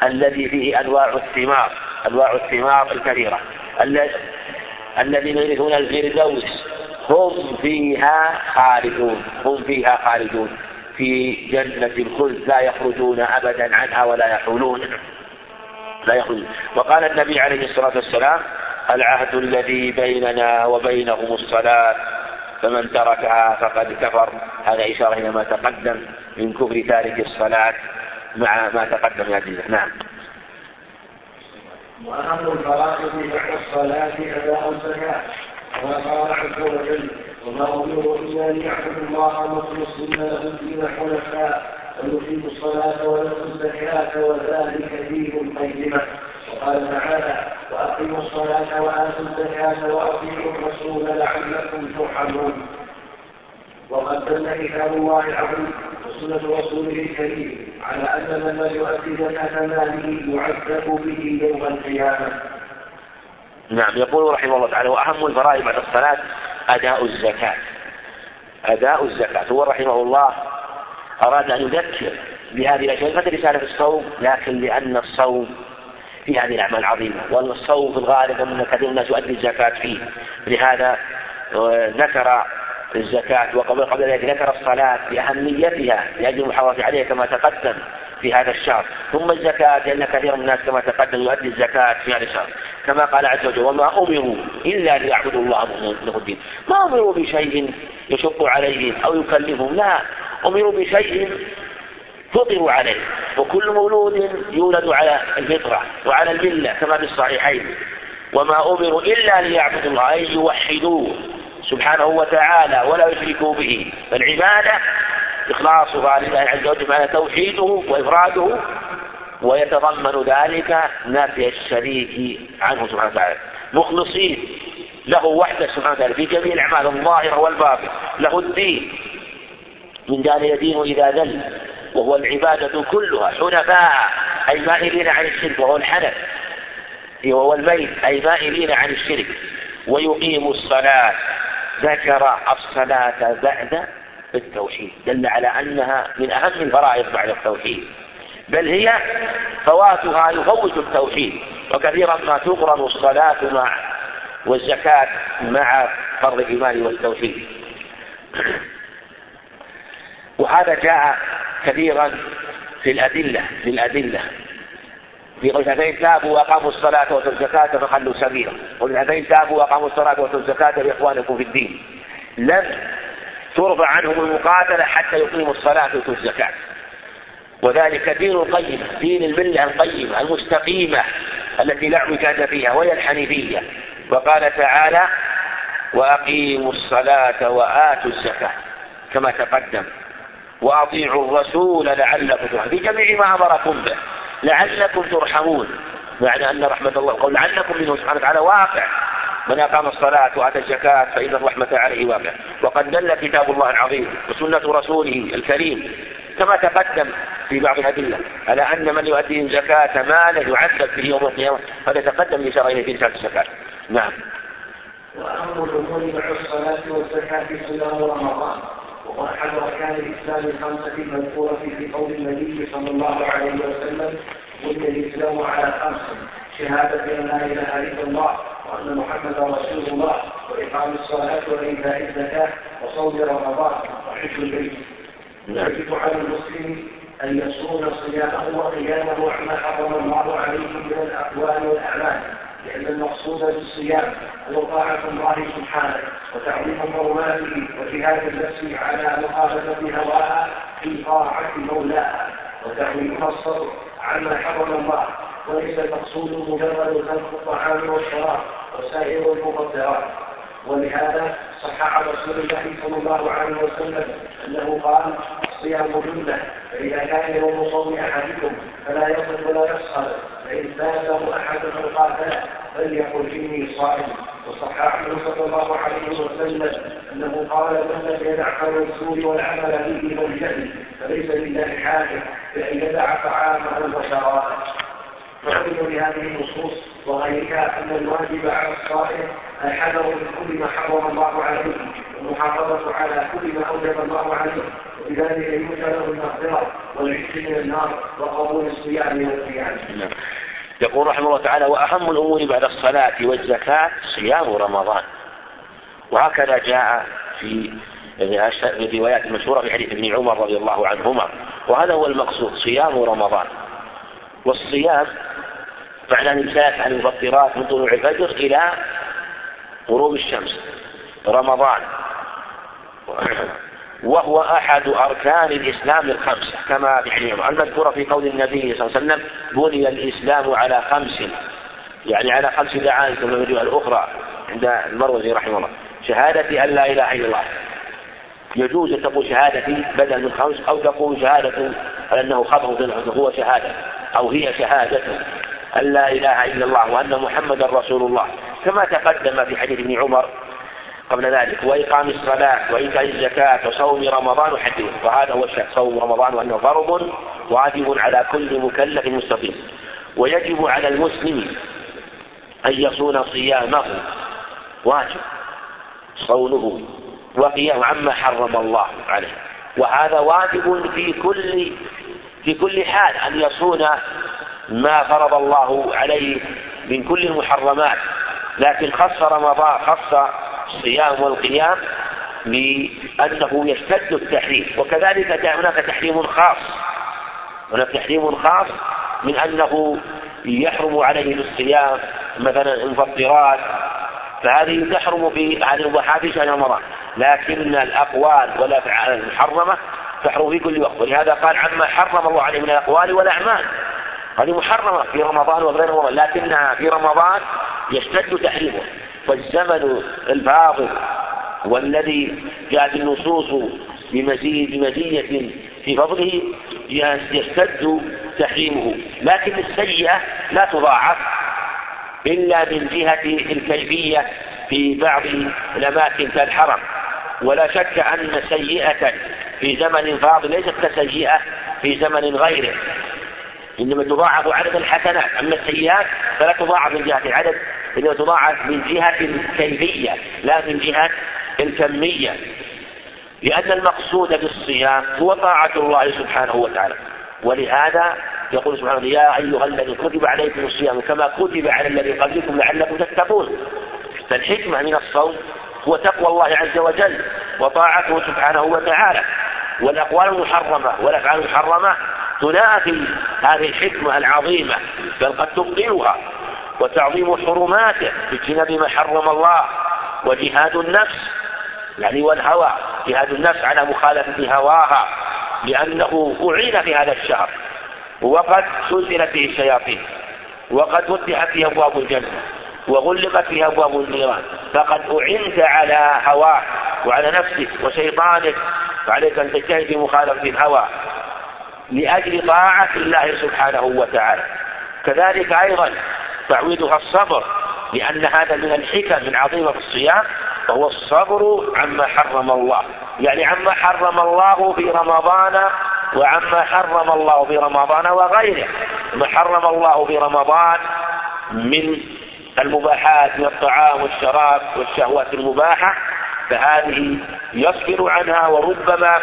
الذي فيه أنواع الثمار أنواع الثمار الكثيرة. الذين يرثون الفردوس هم فيها خالدون هم فيها خالدون. في جنة الخلد لا يخرجون أبدا عنها ولا يحولون. لا يخرجون. وقال النبي عليه الصلاة والسلام العهد الذي بيننا وبينهم الصلاة. فمن تركها فقد كفر. هذا إشارة إلى ما تقدم من كفر تارك الصلاة مع ما تقدم من الأدلة نعم. وأهم الفرائض بعد الصلاة أداء الزكاة. كما قال عز وجل وما أمروا إلا ليعبدوا الله مخلصين له الدين حنفاء. ويقيموا الصلاة ويؤتوا الزكاة وذلك دين القيمة وقال تعالى وأقيموا الصلاة وآتوا الزكاة وأطيعوا الرسول لعلكم ترحمون وقد دل كتاب الله العظيم وسنة رسوله الكريم على أن من لم يؤدي زكاة ماله يعذب به يوم القيامة. نعم يقول رحمه الله تعالى وأهم الفرائض بعد الصلاة أداء الزكاة. أداء الزكاة هو رحمه الله أراد أن يذكر بهذه الأشياء. ليست رسالة الصوم لكن لأن الصوم في هذه الأعمال العظيمة والصوم في الغالب أن كثير من الناس يؤدي الزكاة فيه. لهذا آه، ذكر الزكاة وقبل قبل ذلك ذكر الصلاة لأهميتها لأجل المحافظة عليها كما تقدم في هذا الشهر. ثم الزكاة لأن كثير من الناس كما تقدم يؤدي الزكاة في هذا الشهر. كما قال عز وجل وما أمروا إلا ليعبدوا الله له الدين. ما أمروا بشيء يشق عليهم أو يكلفهم. لا أمروا بشيء فطروا عليه. وكل مولود يولد على الفطرة وعلى الملة كما في الصحيحين. وما أمروا إلا ليعبدوا الله أي يوحدوه سبحانه وتعالى ولا يشركوا به. فالعبادة إخلاصها لله عز وجل معنى توحيده وإفراده. ويتضمن ذلك نفي الشريك عنه سبحانه وتعالى. مخلصين له وحده سبحانه وتعالى في جميع الأعمال الظاهرة والباطنة. له الدين. من دان يدين إذا ذل وهو العبادة كلها حنفاء أي مائلين عن الشرك وهو الحنف. وهو الميل أي مائلين عن الشرك. ويقيم الصلاة ذكر الصلاة بعد التوحيد. دل على أنها من أهم الفرائض بعد التوحيد. بل هي فواتها يفوت التوحيد. وكثيرا ما تقرن الصلاة مع والزكاة مع فرض الإيمان والتوحيد. وهذا جاء كثيرا في الأدلة في الأدلة. في قول هذين تابوا وأقاموا الصلاة وأتوا الزكاة فخلوا سبيلا. قل هذين تابوا وأقاموا الصلاة وأتوا الزكاة لإخوانكم في الدين. لم ترفع عنهم المقاتلة حتى يقيموا الصلاة ويؤتوا الزكاة. وذلك دين القيمة دين الملة القيمة المستقيمة التي لا اعوجاج فيها وهي الحنيفية وقال تعالى وأقيموا الصلاة وآتوا الزكاة كما تقدم. وأطيعوا الرسول لعلكم ترحمون. في جميع ما أمركم به. لعلكم ترحمون. معنى أن رحمة الله قول لعلكم منه سبحانه وتعالى واقع. من أقام الصلاة وآتى الزكاة فإن الرحمة عليه واقع. وقد دل كتاب الله العظيم وسنة رسوله الكريم. كما تقدم في بعض الأدلة على أن من يؤدي الزكاة ماله يعذب به يوم القيامة. هذا تقدم الإشارة إليه في رسالة الزكاة. نعم. وأهم الأمور مع الصلاة والزكاة صيام رمضان. وهو أحد أركان الإسلام الخمسة المذكورة في قول النبي صلى الله عليه وسلم بني الإسلام على خمس شهادة أن لا إله إلا الله وأن محمدا رسول الله وإقام الصلاة وإيتاء الزكاة وصوم رمضان وحج البيت. يجب على المسلم أن يصوم صيامه وقيامه عما حرم الله عليه من الأقوال والأعمال لأن المقصود بالصيام هو طاعة الله سبحانه وتعظيم حرماته وجهاد النفس على مخالفة هواها في طاعة مولاها وتعظيمها الصبر عما حرم الله. وليس المقصود مجرد ترك الطعام والشراب وسائر المفطرات ولهذا صح عن رسول الله صلى الله عليه وسلم أنه قال الصيام جنه فإذا كان يوم صوم أحدكم فلا يصل ولا يسخر فإن فاته أحد فقاتله فليقل إني صائم. وصح عنه صلى الله عليه وسلم أنه قال من لم يدع قول الزور والعمل به والجهل فليس لله حاجة بان يدع طعامه وشرابه. نعلم بهذه النصوص وغيرها أن الواجب على الصائم الحذر من كل ما حرم الله عليه والمحافظة على كل ما أوجب الله عليه وبذلك يوجد له المغفرة والعز من النار وقبول الصيام والقيام. يقول رحمه الله تعالى وأهم الأمور بعد الصلاة والزكاة صيام رمضان وهكذا جاء في الروايات المشهوره في حديث ابن عمر رضي الله عنهما وهذا هو المقصود صيام رمضان والصيام معنى الإمساك عن المفطرات من طلوع الفجر إلى غروب الشمس رمضان. وهو أحد أركان الإسلام الخمسة كما في حديث المذكورة في قول النبي صلى الله عليه وسلم بني الإسلام على خمس يعني على خمس دعائم كما في الأخرى عند المروزي رحمه الله شهادة أن لا إله إلا الله. يجوز أن تقول شهادتي بدل من خمس أو تقول شهادة على أنه خطأ هو شهادة أو هي شهادة. أن لا إله إلا الله وأن محمدا رسول الله كما تقدم في حديث ابن عمر قبل ذلك وإقام الصلاة وإيتاء الزكاة وصوم رمضان وحج وهذا هو الشيء صوم رمضان وأنه فرض واجب على كل مكلف مستقيم. ويجب على المسلم أن يصون صيامه واجب صونه وقيام عما حرم الله عليه. وهذا واجب في كل في كل حال أن يصون ما فرض الله عليه من كل المحرمات لكن خص رمضان خص الصيام والقيام بأنه يشتد التحريم. وكذلك هناك تحريم خاص. هناك تحريم خاص من أنه يحرم عليه الصيام مثلا المفطرات فهذه تحرم في هذه المباحات شهر رمضان. لكن الأقوال والأفعال المحرمة تحرم في كل وقت. ولهذا قال عما حرم الله عليه من الأقوال والأعمال هذه محرمة في رمضان وغير رمضان لكنها في رمضان يشتد تحريمه فالزمن الفاضل والذي جاءت النصوص بمزيد بمزية في فضله يشتد تحريمه. لكن السيئة لا تضاعف إلا من جهة الكيفية في بعض الأماكن كالحرم. ولا شك أن سيئة في زمن فاضل ليست كسيئة في زمن غيره. إنما تضاعف عدد الحسنات. أما السيئات فلا تضاعف من جهة العدد إنما تضاعف من جهة الكيفية لا من جهة الكمية. لأن المقصود بالصيام هو طاعة الله سبحانه وتعالى. ولهذا يقول سبحانه يا أيها الذين كتب عليكم الصيام كما كتب على الذين قبلكم لعلكم تتقون. فالحكمة من الصوم هو تقوى الله عز وجل وطاعته سبحانه وتعالى. والأقوال المحرمة والأفعال المحرمة تنافي هذه الحكمة العظيمة بل قد تبطلها وتعظيم حرماته باجتناب ما حرم الله وجهاد النفس. يعني والهوى جهاد النفس على مخالفة هواها لأنه أعين في هذا الشهر. وقد سلسلت به الشياطين وقد فتحت فيه أبواب الجنة وغلقت فيها أبواب النيران. فقد أعنت على هواك وعلى نفسك وشيطانك فعليك أن تجتهد في مخالفة الهوى. لأجل طاعة الله سبحانه وتعالى. كذلك أيضا تعويدها الصبر لأن هذا من الحكم العظيمة في الصيام وهو الصبر عما حرم الله. يعني عما حرم الله في رمضان وعما حرم الله في رمضان وغيره. ما حرم الله في رمضان من المباحات من الطعام والشراب والشهوات المباحة فهذه يصبر عنها وربما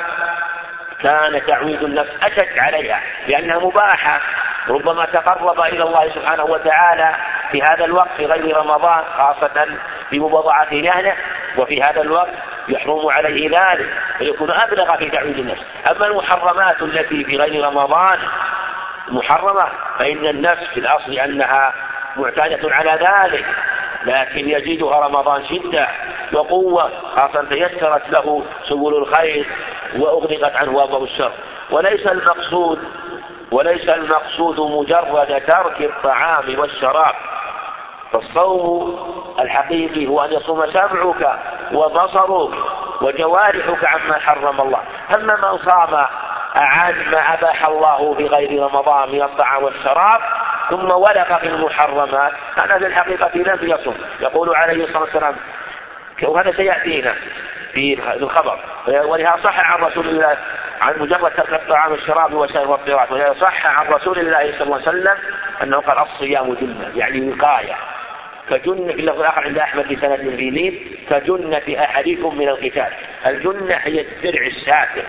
كان تعويد النفس أشد عليها لأنها مباحة ربما تقرب إلى الله سبحانه وتعالى في هذا الوقت في غير رمضان خاصة في مباضعة أهله وفي هذا الوقت يحرم عليه ذلك فيكون أبلغ في تعويد النفس. أما المحرمات التي في غير رمضان محرمة فإن النفس في الأصل أنها معتادة على ذلك لكن يزيدها رمضان شدة وقوة خاصة تيسرت له سبل الخير وأغلقت عنه أبواب الشر. وليس المقصود وليس المقصود مجرد ترك الطعام والشراب. فالصوم الحقيقي هو أن يصوم سمعك وبصرك وجوارحك عما حرم الله. أما من صام عن ما أباح الله في غير رمضان من الطعام والشراب ثم ولق في المحرمات هذا في الحقيقة لم يصم. يقول عليه الصلاة والسلام وهذا سيأتينا. في الخبر. ولهذا صح عن رسول الله عن مجرد ترك الطعام والشراب وسائر المفطرات ولهذا صح عن رسول الله صلى الله عليه وسلم أنه قال الصيام جنة يعني وقاية. كجنة في اللفظ الآخر عند أحمد بسند في ليل كجنة أحدكم من القتال. الجنة هي الدرع الساتر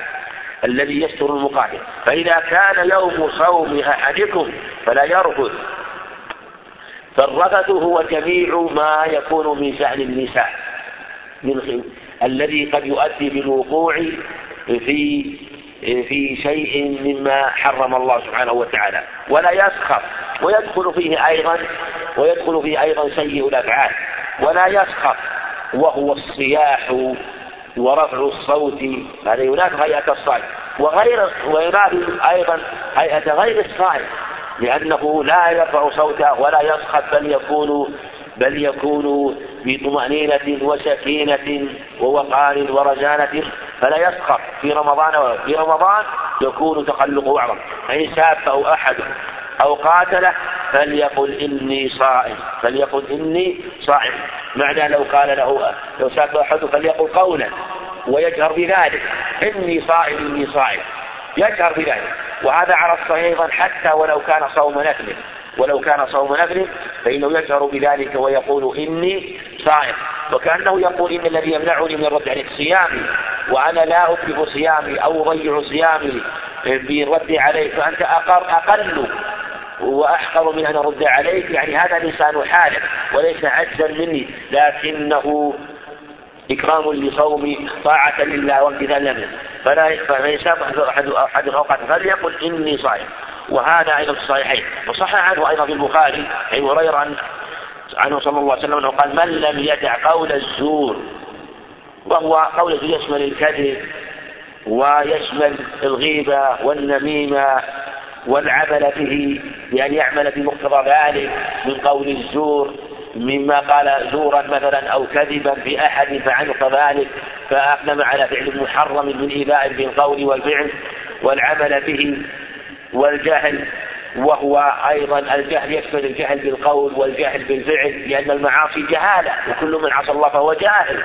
الذي يستر المقاتل. فإذا كان يوم صوم أحدكم فلا يرفض فالرفث هو جميع ما يكون من شأن النساء. من الذي قد يؤدي بالوقوع في في شيء مما حرم الله سبحانه وتعالى. ولا يسخر. ويدخل فيه أيضا ويدخل فيه أيضا سيء الأفعال. ولا يسخر. وهو الصياح ورفع الصوت. هذا ينافي هيئة الصائم. وغير وينافي أيضا هيئة غير الصائم. لأنه لا يرفع صوته ولا يسخط بل يكون بل يكون بطمأنينة وسكينة ووقار ورزانة فلا يسخر. في رمضان في رمضان يكون تقلقه أعظم. فإن سابه أحد أو قاتله فليقل إني صائم. فليقل إني صائم. معنى لو قال له لو سابه أحد فليقل قولا ويجهر بذلك. إني صائم إني صائم. يجهر بذلك. وهذا على الصحيح أيضا حتى ولو كان صوم نفل ولو كان صوم نفل فإنه يجهر بذلك ويقول إني صائم. وكأنه يقول إن الذي يمنعني من الرد عليك صيامي وأنا لا أتلف صيامي أو أضيع صيامي بالرد عليك فأنت أقر أقل وأحقر من أن أرد عليك. يعني هذا لسان حالك وليس عجزا مني. لكنه إكرام لصوم طاعة لله وامتثالا له. فلا فمن أحد أحد الأوقات فليقل إني صائم. وهذا أيضا في الصحيحين. وصح عنه أيضا في البخاري عن هريرة عن عنه صلى الله عليه وسلم أنه قال من لم يدع قول الزور وهو قول يشمل الكذب ويشمل الغيبة والنميمة والعمل به بأن يعمل بمقتضى ذلك من قول الزور مما قال زورا مثلا أو كذبا في أحد فعنق ذلك فأقدم على فعل محرم من إيذاء بالقول والفعل والعمل به والجهل وهو أيضا الجهل يشمل الجهل بالقول والجهل بالفعل لأن المعاصي جهالة وكل من عصى الله فهو جاهل.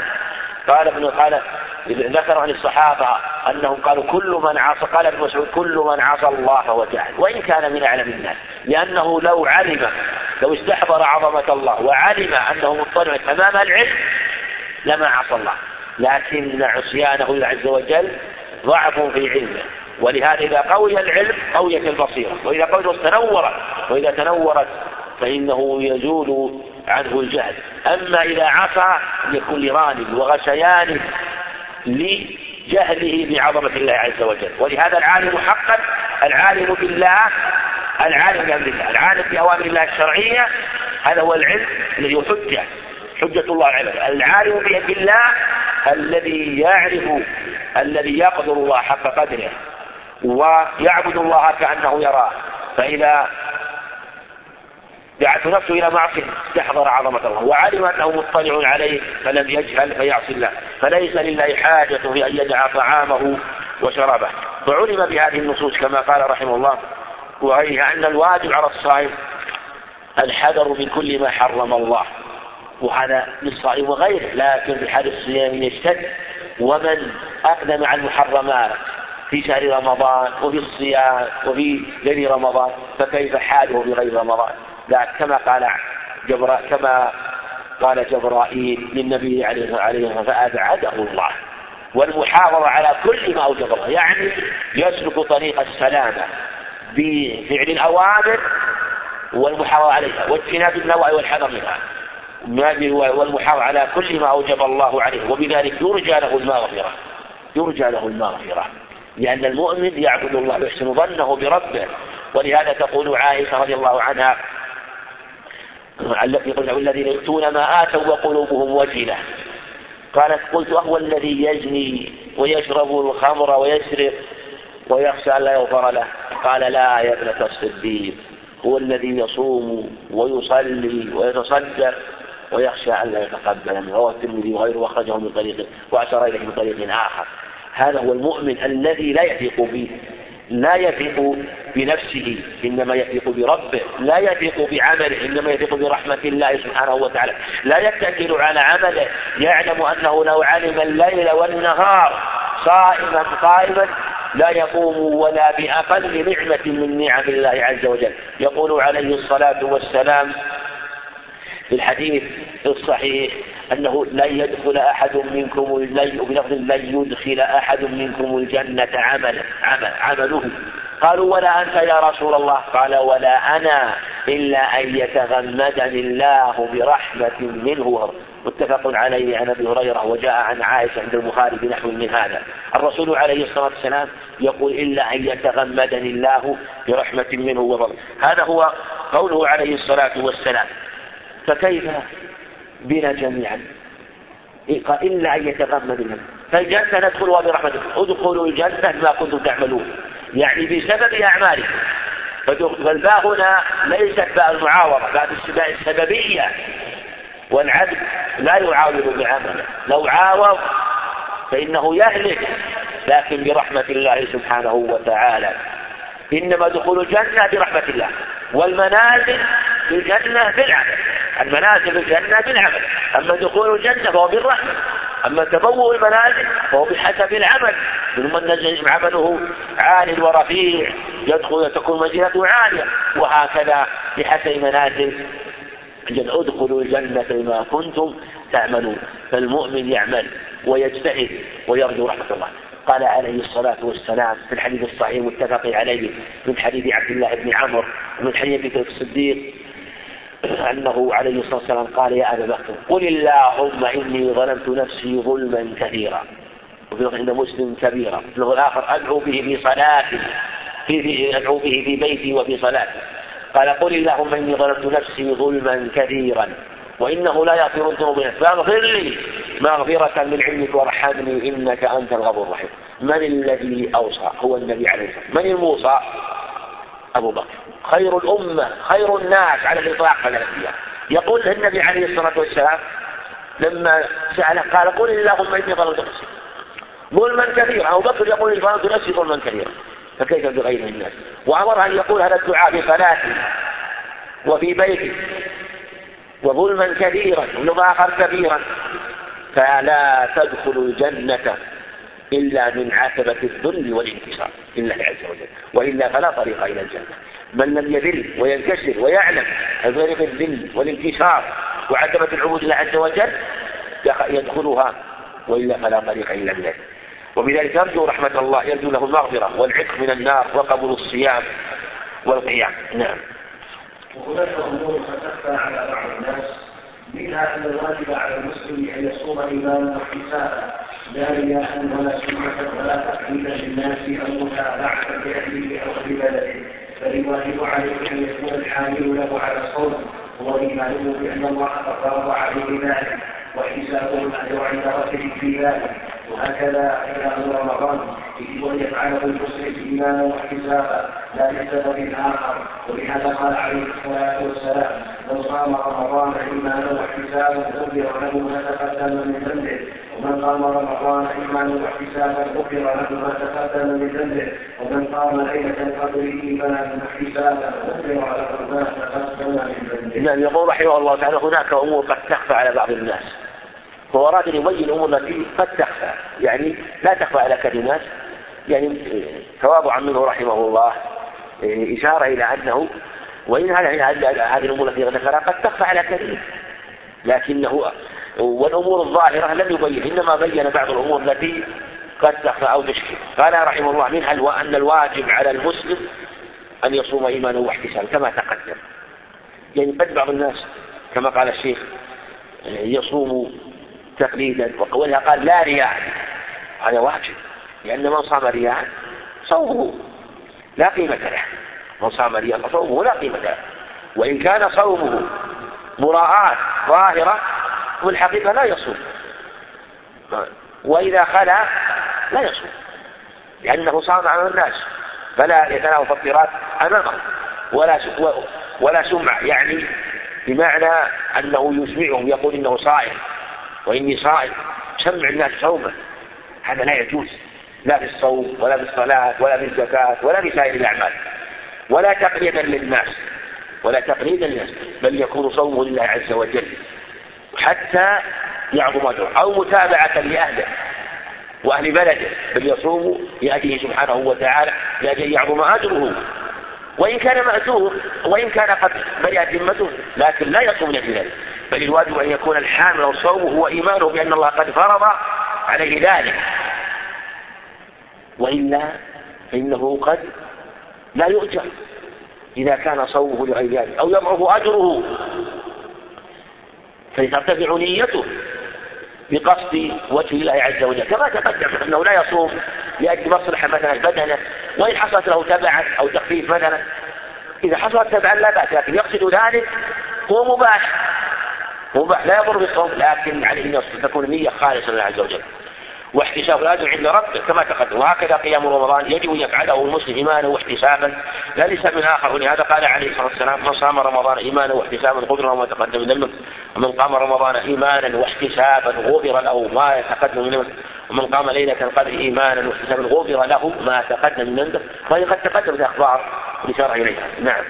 قال ابن قال ذكر عن الصحابة أنهم قالوا كل من عصى قال ابن مسعود كل من عصى الله فهو جاهل وإن كان من أعلم الناس لأنه لو علم لو استحضر عظمة الله وعلم أنه مطلع أمام العلم لما عصى الله. لكن عصيانه عز وجل ضعف في علمه. ولهذا إذا قوي العلم قويت البصيرة وإذا قويت تنورت وإذا تنورت فإنه يزول عنه الجهل. أما إذا عصى يكون لران وغشيان لجهله بعظمة الله عز وجل. ولهذا العالم حقا العالم بالله العالم بأمر الله العالم بأوامر الله الشرعية هذا هو العلم الذي هو حجة حجة الله على العالم بالله الذي يعرف الذي يقدر الله حق قدره. ويعبد الله كأنه يراه. فإذا دعته نفسه إلى معصية استحضر عظمة الله. وعلم أنه مطلع عليه فلم يجهل فيعصي الله. فليس لله حاجة في أن يدع طعامه وشرابه. فعلم بهذه النصوص كما قال رحمه الله وغيرها أن الواجب على الصائم الحذر من كل ما حرم الله. وهذا للصائم وغيره لكن في حال الصيام يشتد. ومن أقدم على المحرمات في شهر رمضان وفي الصيام وفي غير رمضان فكيف حاله في غير رمضان؟ لا كما قال جبرا كما قال جبرائيل للنبي عليه والسلام فأبعده الله. والمحافظة على كل ما أوجب الله. يعني يسلك طريق السلامة بفعل الأوامر والمحافظة عليها واجتناب النواهي والحذر منها. والمحافظة على كل ما أوجب الله عليه وبذلك يرجى له المغفرة. يرجى له المغفرة. لأن المؤمن يعبد الله ويحسن ظنه بربه. ولهذا تقول عائشة رضي الله عنها التي قلنا الذين يؤتون ما آتوا وقلوبهم وجلة. قالت قلت أهو الذي يزني ويشرب الخمر ويسرق ويخشى أن لا يغفر له. قال لا يا ابنة الصديق هو الذي يصوم ويصلي ويتصدق ويخشى أن لا يتقبل منه. رواه الترمذي وغيره وأخرجه من طريق وأشار إليه من طريق آخر. هذا هو المؤمن الذي لا يثق به لا يثق بنفسه إنما يثق بربه لا يثق بعمله إنما يثق برحمة الله سبحانه وتعالى لا يتكل على عمله يعلم أنه لو علم الليل والنهار صائما قائما لا يقوم ولا بأقل نعمة من نعم الله عز وجل. يقول عليه الصلاة والسلام في الحديث الصحيح أنه لن يدخل أحد منكم بلفظ لن يدخل أحد منكم الجنة عمل عمل عمله. قالوا ولا أنت يا رسول الله؟ قال ولا أنا إلا أن يتغمدني الله برحمة منه. متفق عليه عن أبي هريرة وجاء عن عائشة عند البخاري بنحو من هذا. الرسول عليه الصلاة والسلام يقول إلا أن يتغمدني الله برحمة منه. وفضل هذا هو قوله عليه الصلاة والسلام. فكيف بنا جميعا؟ إلا أن يتغمد الهم فالجنة ندخلها برحمة ادخلوا الجنة ما كنتم تعملون. يعني بسبب أعمالكم. فالباء هنا ليست باء المعاوضة باء السببية. والعبد لا يعاوض بعمله. لو عاوض فإنه يهلك لكن برحمة الله سبحانه وتعالى. إنما دخول الجنة برحمة الله والمنازل في الجنة بالعمل المنازل في الجنة بالعمل أما دخول الجنة فهو بالرحمة أما تبوء المنازل فهو بحسب العمل من عمله عال ورفيع يدخل تكون منزلته عالية وهكذا بحسب منازل ادخلوا الجنة بما كنتم تعملون فالمؤمن يعمل ويجتهد ويرجو رحمة الله. قال عليه الصلاة والسلام في الحديث الصحيح المتفق عليه من حديث عبد الله بن عمرو ومن حديث الصديق أنه عليه الصلاة والسلام قال يا أبا بكر قل اللهم إني ظلمت نفسي ظلما كثيرا. وفي عند مسلم كبيرا في الآخر أدعو به في صلاتي في أدعو به في بيتي وفي صلاتي. قال قل اللهم إني ظلمت نفسي ظلما كثيرا. وإنه لا يغفر الذنوب فاغفر لي مغفرة من علمك وارحمني إنك أنت الغفور الرحيم. من الذي أوصى؟ هو النبي عليه الصلاة والسلام. من الموصى؟ أبو بكر. خير الأمة خير الناس على الإطلاق على الأنبياء. يقول النبي عليه الصلاة والسلام لما سأله قال قل اللهم إني ظلمت نفسي. ظلما كثيرا أبو بكر يقول ظلمت نفسي ظلما كثيرا فكيف بغير الناس؟ وأمر أن يقول هذا الدعاء في صلاته وفي بيته. وظلما ظلم آخر كبيرا. فلا تدخل الجنة إلا من عتبة الذل والانكسار لله عز وجل. وإلا فلا طريق إلى الجنة. من لم يذل وينكسر ويعلم طريق الذل والانكسار وعتبة العبود لله عز وجل يدخلها. وإلا فلا طريق إلا منه وبذلك يرجو رحمة الله يرجو له المغفرة والعتق من النار وقبول الصيام والقيام. نعم. وهناك أمور قد تخفى على بعض الناس منها أن الواجب على المسلم أن يصوم ايمانا واحتسابا لا رياء ولا سمعه ولا تقليدا للناس أو متابعه لأهله أو عبادته بل الواجب عليه أن يكون الحامل له على الصوم هو ايمانه بأن الله قد فرض عليه ذلك وحسابه الاجر عند ربه في ذلك. وهكذا إلى رمضان. يجب أن يفعله المسلم إيمانا واحتسابا لا لسبب آخر ولهذا قال عليه الصلاة والسلام من صام رمضان إيمانا واحتسابا غفر له ما تقدم من ذنبه. ومن قام رمضان إيمانا واحتسابا غفر له ما تقدم من ذنبه. ومن قام ليلة القدر إيمانا واحتسابا غفر له ما تقدم من ذنبه. نعم يقول رحمه الله تعالى هناك أمور قد تخفى على بعض الناس. هو أراد أن يبين الأمور التي قد تخفى. يعني لا تخفى على كلمات. يعني تواضعا منه رحمه الله إشارة إلى أنه وإن هذه الأمور التي ذكرها قد تخفى على كثير. لكنه والأمور الظاهرة لم يبين إنما بين بعض الأمور التي قد تخفى أو تشكل. قال رحمه الله منها أن الواجب على المسلم أن يصوم إيمانا واحتسابا كما تقدم. يعني قد بعض الناس كما قال الشيخ يصوم تقليدا وقولها قال لا رياء. هذا واجب لأن من صام رياء صومه لا قيمة له. من صام رياء فصومه لا قيمة له. وإن كان صومه مراعاة ظاهرة والحقيقة لا يصوم. وإذا خلا لا يصوم لأنه صام على الناس. فلا يتناول فطرات أمامه ولا ولا سمع. يعني بمعنى أنه يسمعهم يقول إنه صائم. وإني صائم سمع الناس صومه. هذا لا يجوز. لا في الصوم ولا في الصلاة ولا في الزكاة ولا في سائر الأعمال. ولا تقليدا للناس ولا تقليدا للناس بل يكون صومه لله عز وجل. حتى يعظم أجره. أو متابعة لأهله وأهل بلده بل يصوم لأجله سبحانه وتعالى لأجل يعظم أجره. وإن كان مأجور وإن كان قد برئت ذمته لكن لا يصوم لأجل ذلك. بل الواجب أن يكون الحامل والصوم هو إيمانه بأن الله قد فرض عليه ذلك. وإلا فإنه قد لا يؤجر إذا كان صومه لغير ذلك أو يضعف أجره. فترتفع نيته بقصد وجه الله عز وجل. كما تقدم أنه لا يصوم لأجل مصلحة مثلا بدنه. وإن حصلت له تبعا أو تخفيف مثلا إذا حصلت تبعا لا بأس لكن يقصد ذلك هو مباح. مباح لا يضر بالصوم لكن عليه ان تكون النيه خالصة لله عز وجل. واحتساب الاجر عند ربه كما تقدم. وهكذا قيام رمضان يجب أن يفعله المسلم إيمانا واحتسابا. لا لسبب آخر ولهذا قال عليه الصلاة والسلام من صام رمضان إيمانا واحتسابا غفر ما تقدم من ذنبه. ومن قام رمضان إيمانا واحتسابا غفر له ما تقدم من ذنبه. ومن قام ليلة القدر إيمانا واحتسابا غفر له ما تقدم من ذنبه. وهي قد تقدمت الاخبار الاشاره إليها. نعم.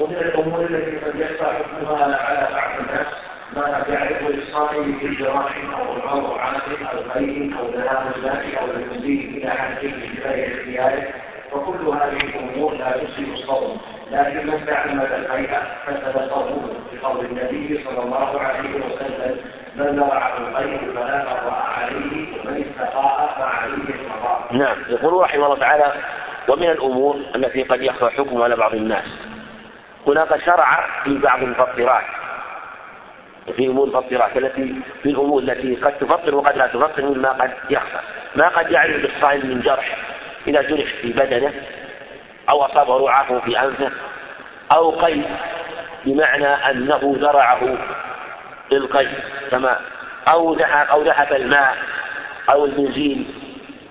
ومن الأمور التي قد يخفى حكمها على بعض الناس ما يعرف للصائم في جراح أو موضوعات أو غير أو ذهاب الذات أو المزيد إلى حد بغير اختياره وكل هذه الأمور لا تفسد الصوم. لكن من تعمد الهيئه فسد صومه بقول النبي صلى الله عليه وسلم من زرع الخير فلا قضاء عليه ومن استقاء فعليه القضاء. نعم. يقول رحمه الله تعالى ومن الأمور التي قد يخفى حكمها على بعض الناس. هناك شرع في بعض المفطرات وفي أمور المفطرات التي في الأمور التي قد تفطر وقد لا تفطر مما قد يخفى. ما قد يعرف للصائم من جرح إذا جرح في بدنه أو أصابه رعاف في أنفه أو قيد بمعنى أنه زرعه للقيد كما أو ذهب أو ذهب الماء أو البنزين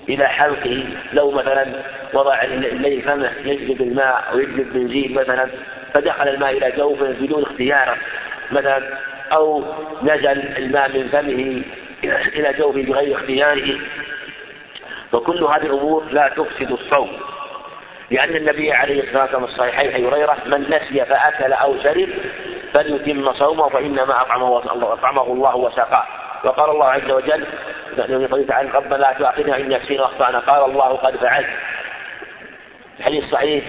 إلى حلقه لو مثلا وضع الليل فمه يجلب الماء أو يجلب بنزين مثلا. فدخل الماء إلى جوفه بدون اختياره مثلا أو نزل الماء من فمه إلى جوفه بغير اختياره. وكل هذه الأمور لا تفسد الصوم لأن النبي عليه الصلاة والسلام الصحيحين حي هريرة من نسي فأكل أو شرب فليتم صومه فإنما أطعمه أطعمه الله وسقاه. وقال الله عز وجل في تعالى ربنا لا تؤاخذنا إن نسينا أخطأنا. قال الله قد فعلت. الحديث الصحيح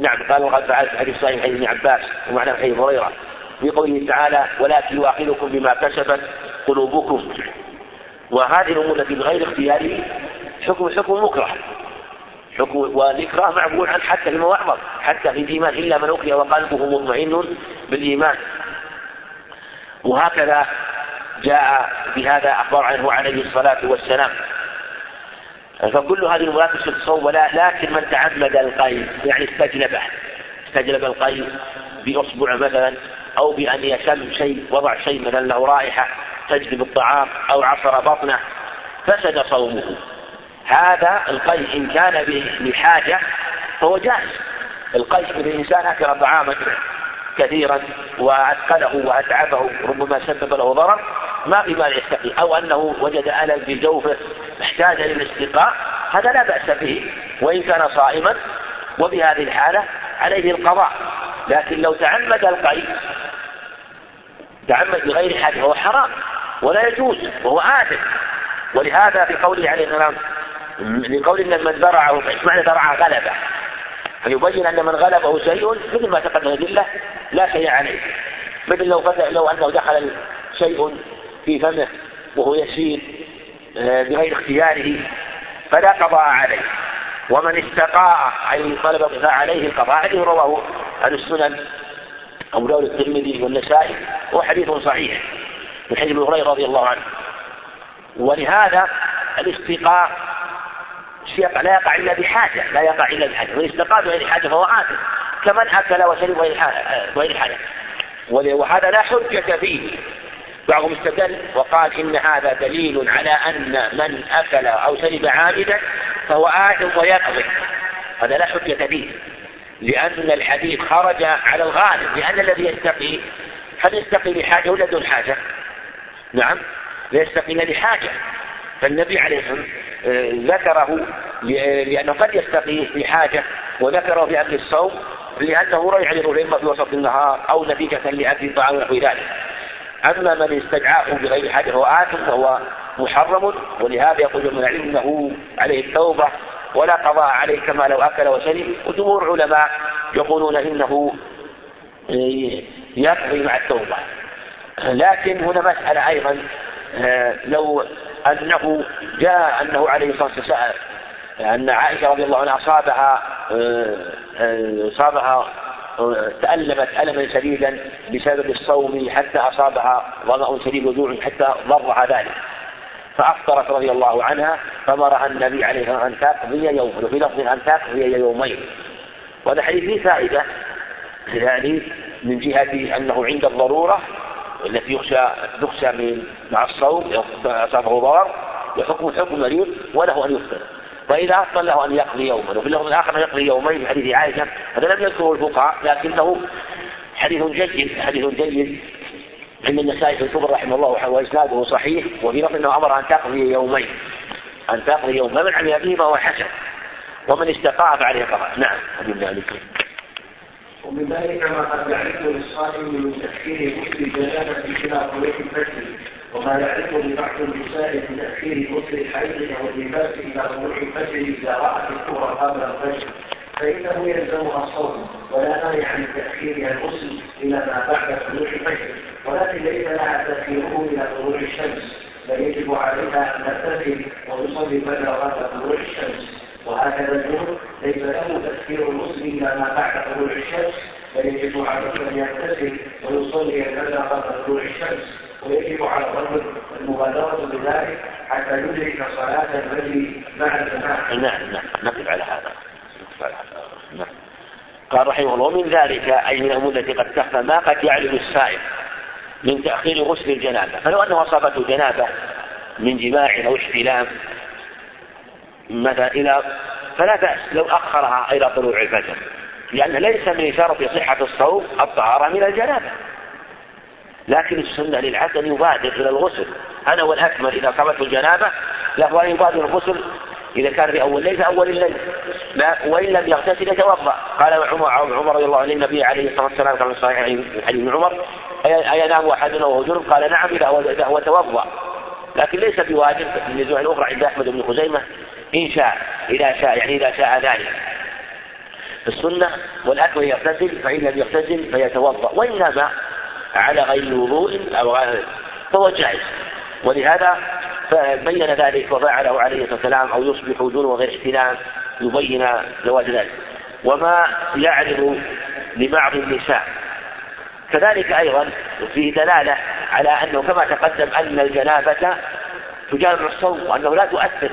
نعم قال قد فعلت حديث ابن عباس ومعنى حديث هريرة في قوله تعالى ولكن يؤاخذكم بما كسبت قلوبكم. وهذه الأمور التي بغير اختياره حكم حكم مكره. حكم والاكراه معفو عنه حتى في المواعظ حتى في الإيمان إلا من اكره وقلبه مطمئن بالإيمان. وهكذا جاء بهذا أخبار عنه عليه الصلاة والسلام. فكل هذه تفسد الصوم ولا لكن من تعمد القيد يعني استجلبه استجلب القيد باصبع مثلا أو بأن يشم شيء وضع شيء مثلا له رائحة تجذب الطعام أو عصر بطنه فسد صومه. هذا القيء إن كان لحاجة فهو جائز. القيء من الإنسان أكل طعاما كثيرا وأثقله وأتعبه ربما سبب له ضرر ما في مال يستقي. أو أنه وجد ألم في جوفه احتاج للاستقاء هذا لا بأس به وإن كان صائما وبهذه الحالة عليه القضاء. لكن لو تعمد القيد تعمد بغير حاجة فهو حرام ولا يجوز وهو آثم ولهذا في قوله عليه السلام لقول إن من ذرعه معنى ذرعه غلبة. فيبين أن من غلبه شيء مثل ما تقدم الأدلة لا شيء عليه. مثل لو لو أنه دخل شيء في فمه وهو يسير آه، بغير اختياره فلا قضاء عليه. ومن استقاء أي طلب القضاء عليه القضاء هذه رواه أهل السنن أبو داود الترمذي والنسائي هو حديث صحيح من حديث ابن هريرة رضي الله عنه. ولهذا الاستقاء لا يقع إلا بحاجة لا يقع إلا بحاجة. وإن استقاء بغير حاجة فهو آثم كمن أكل وشرب بغير حاجة. وهذا لا حجة فيه. بعضهم استدل وقال إن هذا دليل على أن من أكل أو شرب عامدا فهو آثم ويقضي هذا لا حجة فيه لأن الحديث خرج على الغالب لأن الذي يستقي هل يستقي لحاجة ولا دون حاجة؟ نعم لا يستقي لحاجة. فالنبي عليه الصلاة آه، ذكره لأنه قد يستقي لحاجة وذكره في أكل الصوم لأنه رجع للأئمة في وسط النهار أو نتيجة لأكل طعام ونحو ذلك. أما من استدعاه بغير حاجة فهو آثم فهو محرم ولهذا يقول من أنه عليه التوبة ولا قضاء عليه كما لو أكل وشرب. وجمهور العلماء يقولون إنه يقضي مع التوبة. لكن هنا مسألة أيضا آه، لو أنه جاء أنه عليه الصلاة والسلام أن عائشة رضي الله عنها أصابها آه، آه، أصابها تألمت ألما شديدا بسبب الصوم حتى أصابها ظمأ شديد وجوع حتى ضرها ذلك. فأفطرت رضي الله عنها فأمرها النبي عليه الصلاة والسلام أن تقضي يوما وفي لفظ أن تقضي يومين. وهذا حديث فيه فائدة؟ يعني من جهة أنه عند الضرورة التي يخشى تخشى من مع الصوم أصابه ضرر يحكم حكم المريض وله أن يفطر. وإذا أفطر له أن يقضي يوما وفي اللفظ الآخر يقضي يومين في حديث عائشة هذا لم يذكره الفقهاء لكنه حديث جيد حديث جيد عند النسائي في الكبر رحمه الله وإسناده صحيح وفي لفظ أنه أمر أن تقضي يومين أن تقضي يوم فمن عمل به فهو حسن ومن استقاع فعليه قضاء نعم ومن ذلك ومن ذلك ما قد يعرفه للصائم من تأخير غسل الجنابة إلى طريق الفجر وما يعرفه لبعض النساء من تأخير غسل الحيض أو اللباس إلى طلوع الفجر إذا رأت الكبرى قبل الفجر فإنه يلزمها الصوم ولا مانع من تأخيرها الغسل إلى ما بعد طلوع الفجر ولكن ليس لها تأخيره إلى طلوع الشمس بل يجب عليها أن تغتسل وتصلي الفجر بعد طلوع الشمس. وهكذا الجنوب ليس له تأثير الغسل إلى ما بعد طلوع الشمس بل يجب عليه أن يغتسل ويصلي الفجر قبل طلوع الشمس. ويجب على الرجل المبادرة بذلك حتى يدرك صلاة الفجر مع الجماعة. نعم نعم نقف على هذا. نقف على هذا. نعم. قال رحمه الله ومن ذلك أي من الأمور التي قد تخفى ما قد يعلم السائل من تأخير غسل الجنابة فلو أنه أصابته جنابة من جماع أو احتلام مثلا إلى فلا بأس لو أخرها إلى طلوع الفجر لأن ليس من شرط صحة الصوم الطهارة من الجنابة لكن السنة للعبد أن يبادر إلى الغسل. هذا هو الأكمل إذا أصابته الجنابة له أن يبادر الغسل إذا كان في أول ليل أول الليل. لا وإن لم يغتسل يتوضأ. قال عمر عمر رضي الله عنه النبي عليه الصلاة والسلام كما صحيح حديث عمر أينام أحدنا وهو جنب؟ قال نعم إذا هو توضأ. لكن ليس بواجب في النزوع الأخرى عند أحمد بن خزيمة. إن شاء إذا شاء يعني إذا شاء ذلك. السنة والأكمل يغتسل فإن لم يغتسل فيتوضأ. وإنما على غير وضوء أو فهو جائز. ولهذا بين ذلك وفعله عليه الصلاة والسلام أو يصبح دون غير احتلام يبين جواز ذلك. وما يعرض لبعض النساء. كذلك أيضا فيه دلالة على أنه كما تقدم أن الجنابة تجامع الصوم وأنه لا تؤثر.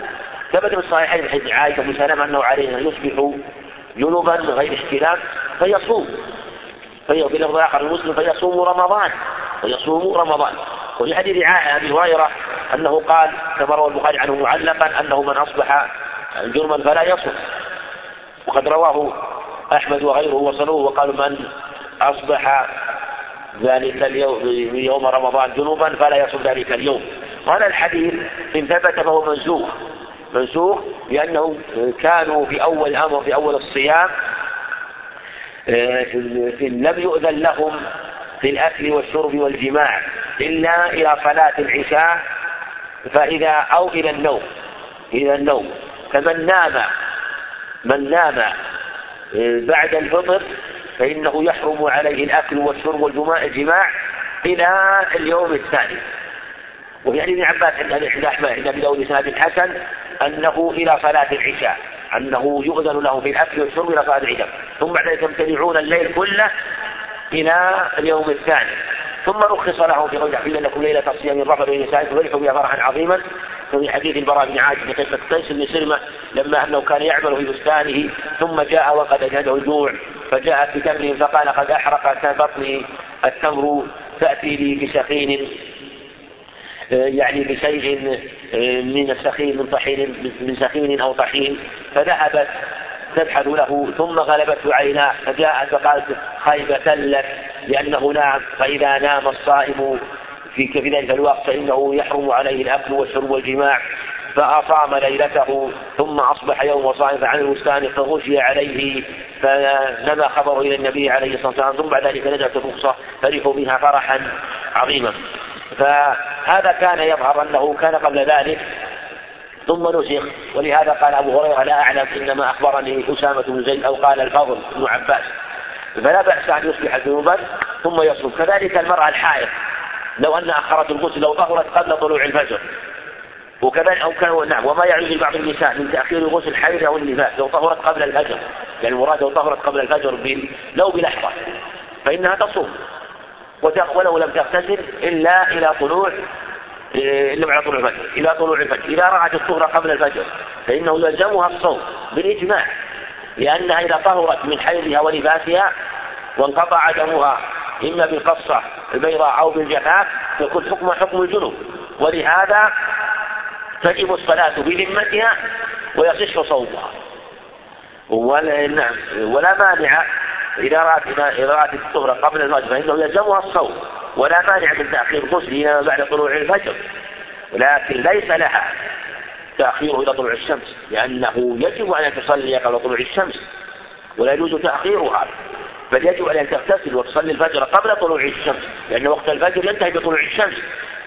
ثبت في الصحيحين حديث عائشة سلمة أنه عليه أن يصبح جنوبا غير احتلام فيصوم. في لفظ آخر المسلم فيصوم رمضان فيصوم رمضان. وفي حديث أبي هريرة أنه قال كما روى البخاري عنه معلقا أنه من أصبح جرما فلا يصوم. وقد رواه أحمد وغيره وصلوه وقالوا من أصبح ذلك اليوم يوم رمضان جنوبا فلا يصوم ذلك اليوم. وهذا الحديث إن ثبت فهو منسوخ. منسوخ لأنه كانوا في أول أمر في أول الصيام لم يؤذن لهم في الأكل والشرب والجماع إلا إلى صلاة العشاء فإذا أو إلى النوم إلى النوم. فمن نام من نام آه، بعد الفطر فإنه يحرم عليه الأكل والشرب والجماع إلى اليوم الثاني. وفي حديث ابن عباس عند أحمد عند أبي داود حسن أنه إلى صلاة العشاء. أنه يؤذن له في الأكل والشرب إلى صلاة العشاء ثم بعد ذلك يمتنعون الليل كله إلى اليوم الثاني. ثم رخص لهم في قول حين لكم ليلة الصيام الرفض بين نسائكم فرحوا بها فرحا عظيما. وفي حديث البراء بن عازب في قصة قيس بن سلمة لما أنه كان يعمل في بستانه ثم جاء وقد أجهده الجوع فجاء بتمر فقال قد أحرق بطني التمر تأتي لي بسخين يعني بشيء من السخين من طحين من سخين أو طحين فذهبت تبحث له ثم غلبته عيناه فجاءت فقالت خيبة لك لأنه نام فإذا نام الصائم في في ذلك الوقت فإنه يحرم عليه الأكل والشرب والجماع فأصام ليلته ثم أصبح يوم وصائم عن البستان فغشي عليه فنما خبر إلى النبي عليه الصلاة والسلام ثم بعد ذلك نزلت الرخصة فرحوا بها فرحا عظيما. فهذا كان يظهر أنه كان قبل ذلك ثم نسخ ولهذا قال أبو هريرة لا أعلم إنما أخبرني أسامة بن زيد أو قال الفضل بن عباس. فلا بأس أن يصبح جنوبا ثم يصوم. كذلك المرأة الحائض لو أن أخرت الغسل لو طهرت قبل طلوع الفجر. وكذلك أو كان نعم وما يعني لبعض النساء من تأخير غسل الحيض أو النفاس لو طهرت قبل الفجر. يعني المراد لو طهرت قبل الفجر لو بلحظة فإنها تصوم. ولو لم تغتسل إلا إلى طلوع إلا بعد طلوع الفجر إلى طلوع الفجر إذا رأت الطهر قبل الفجر فإنه يلزمها الصوم بالإجماع لأنها إذا طهرت من حيضها ونفاسها وانقطع دمها إما بالقصة البيضاء أو بالجفاف يكون حكم حكم الجنوب. ولهذا تجب الصلاة بذمتها ويصح صومها. ولا نعم ولا مانع إذا رأت إذا رأت الطهر قبل الفجر فإنه يلزمها الصوم ولا مانع من تأخير غسلها بعد طلوع الفجر. لكن ليس لها تأخيره إلى طلوع الشمس لأنه يجب أن تصلي قبل طلوع الشمس ولا يجوز تأخيرها. بل يجب أن تغتسل وتصلي الفجر قبل طلوع الشمس لأن وقت الفجر ينتهي بطلوع الشمس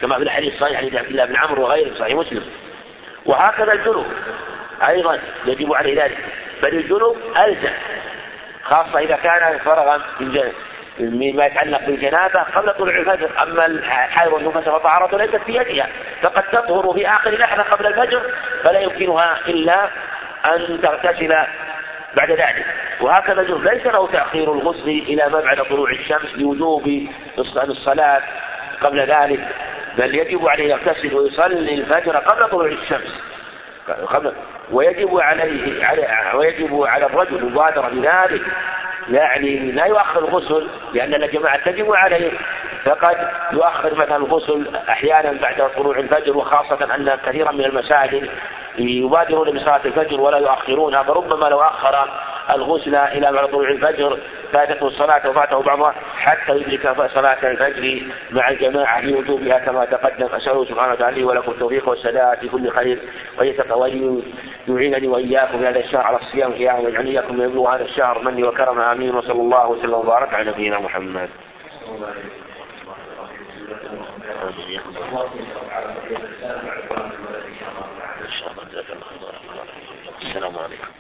كما في الحديث الصحيح عن عبد الله بن عمرو وغيره صحيح مسلم. وهكذا الجنوب أيضا يجب عليه ذلك. بل الجنوب ألزم. خاصة إذا كان فرغا مما يتعلق بالجنابة قبل طلوع الفجر، أما الحائض والنفس فطهارته ليست في يدها، فقد تطهر في آخر لحظة قبل الفجر فلا يمكنها إلا أن تغتسل بعد ذلك. وهكذا الجنوب ليس له تأخير الغسل إلى ما بعد طلوع الشمس لوجوب الصلاة قبل ذلك بل يجب عليه يغتسل ويصلي الفجر قبل طلوع الشمس. ويجب عليه ويجب على الرجل المبادرة بذلك يعني لا يؤخر الغسل لأن الجماعة تجب عليه. فقد يؤخر مثلا الغسل أحيانا بعد طلوع الفجر وخاصة أن كثيرا من المساجد يبادرون بصلاة الفجر ولا يؤخرونها. فربما لو أخر الغسل إلى بعد طلوع الفجر فاتته الصلاة وفاته بعضها حتى يدرك صلاة الفجر مع الجماعة لوجوبها كما تقدم. أسأله سبحانه وتعالى لي ولكم التوفيق والسداد في كل خير. وأن يعينني وإياكم هذا الشهر على الصيام قياما ويجعلني إياكم يبلغ هذا الشهر مني وكرم. آمين. وصلى الله وسلم وبارك على نبينا محمد. السلام عليكم.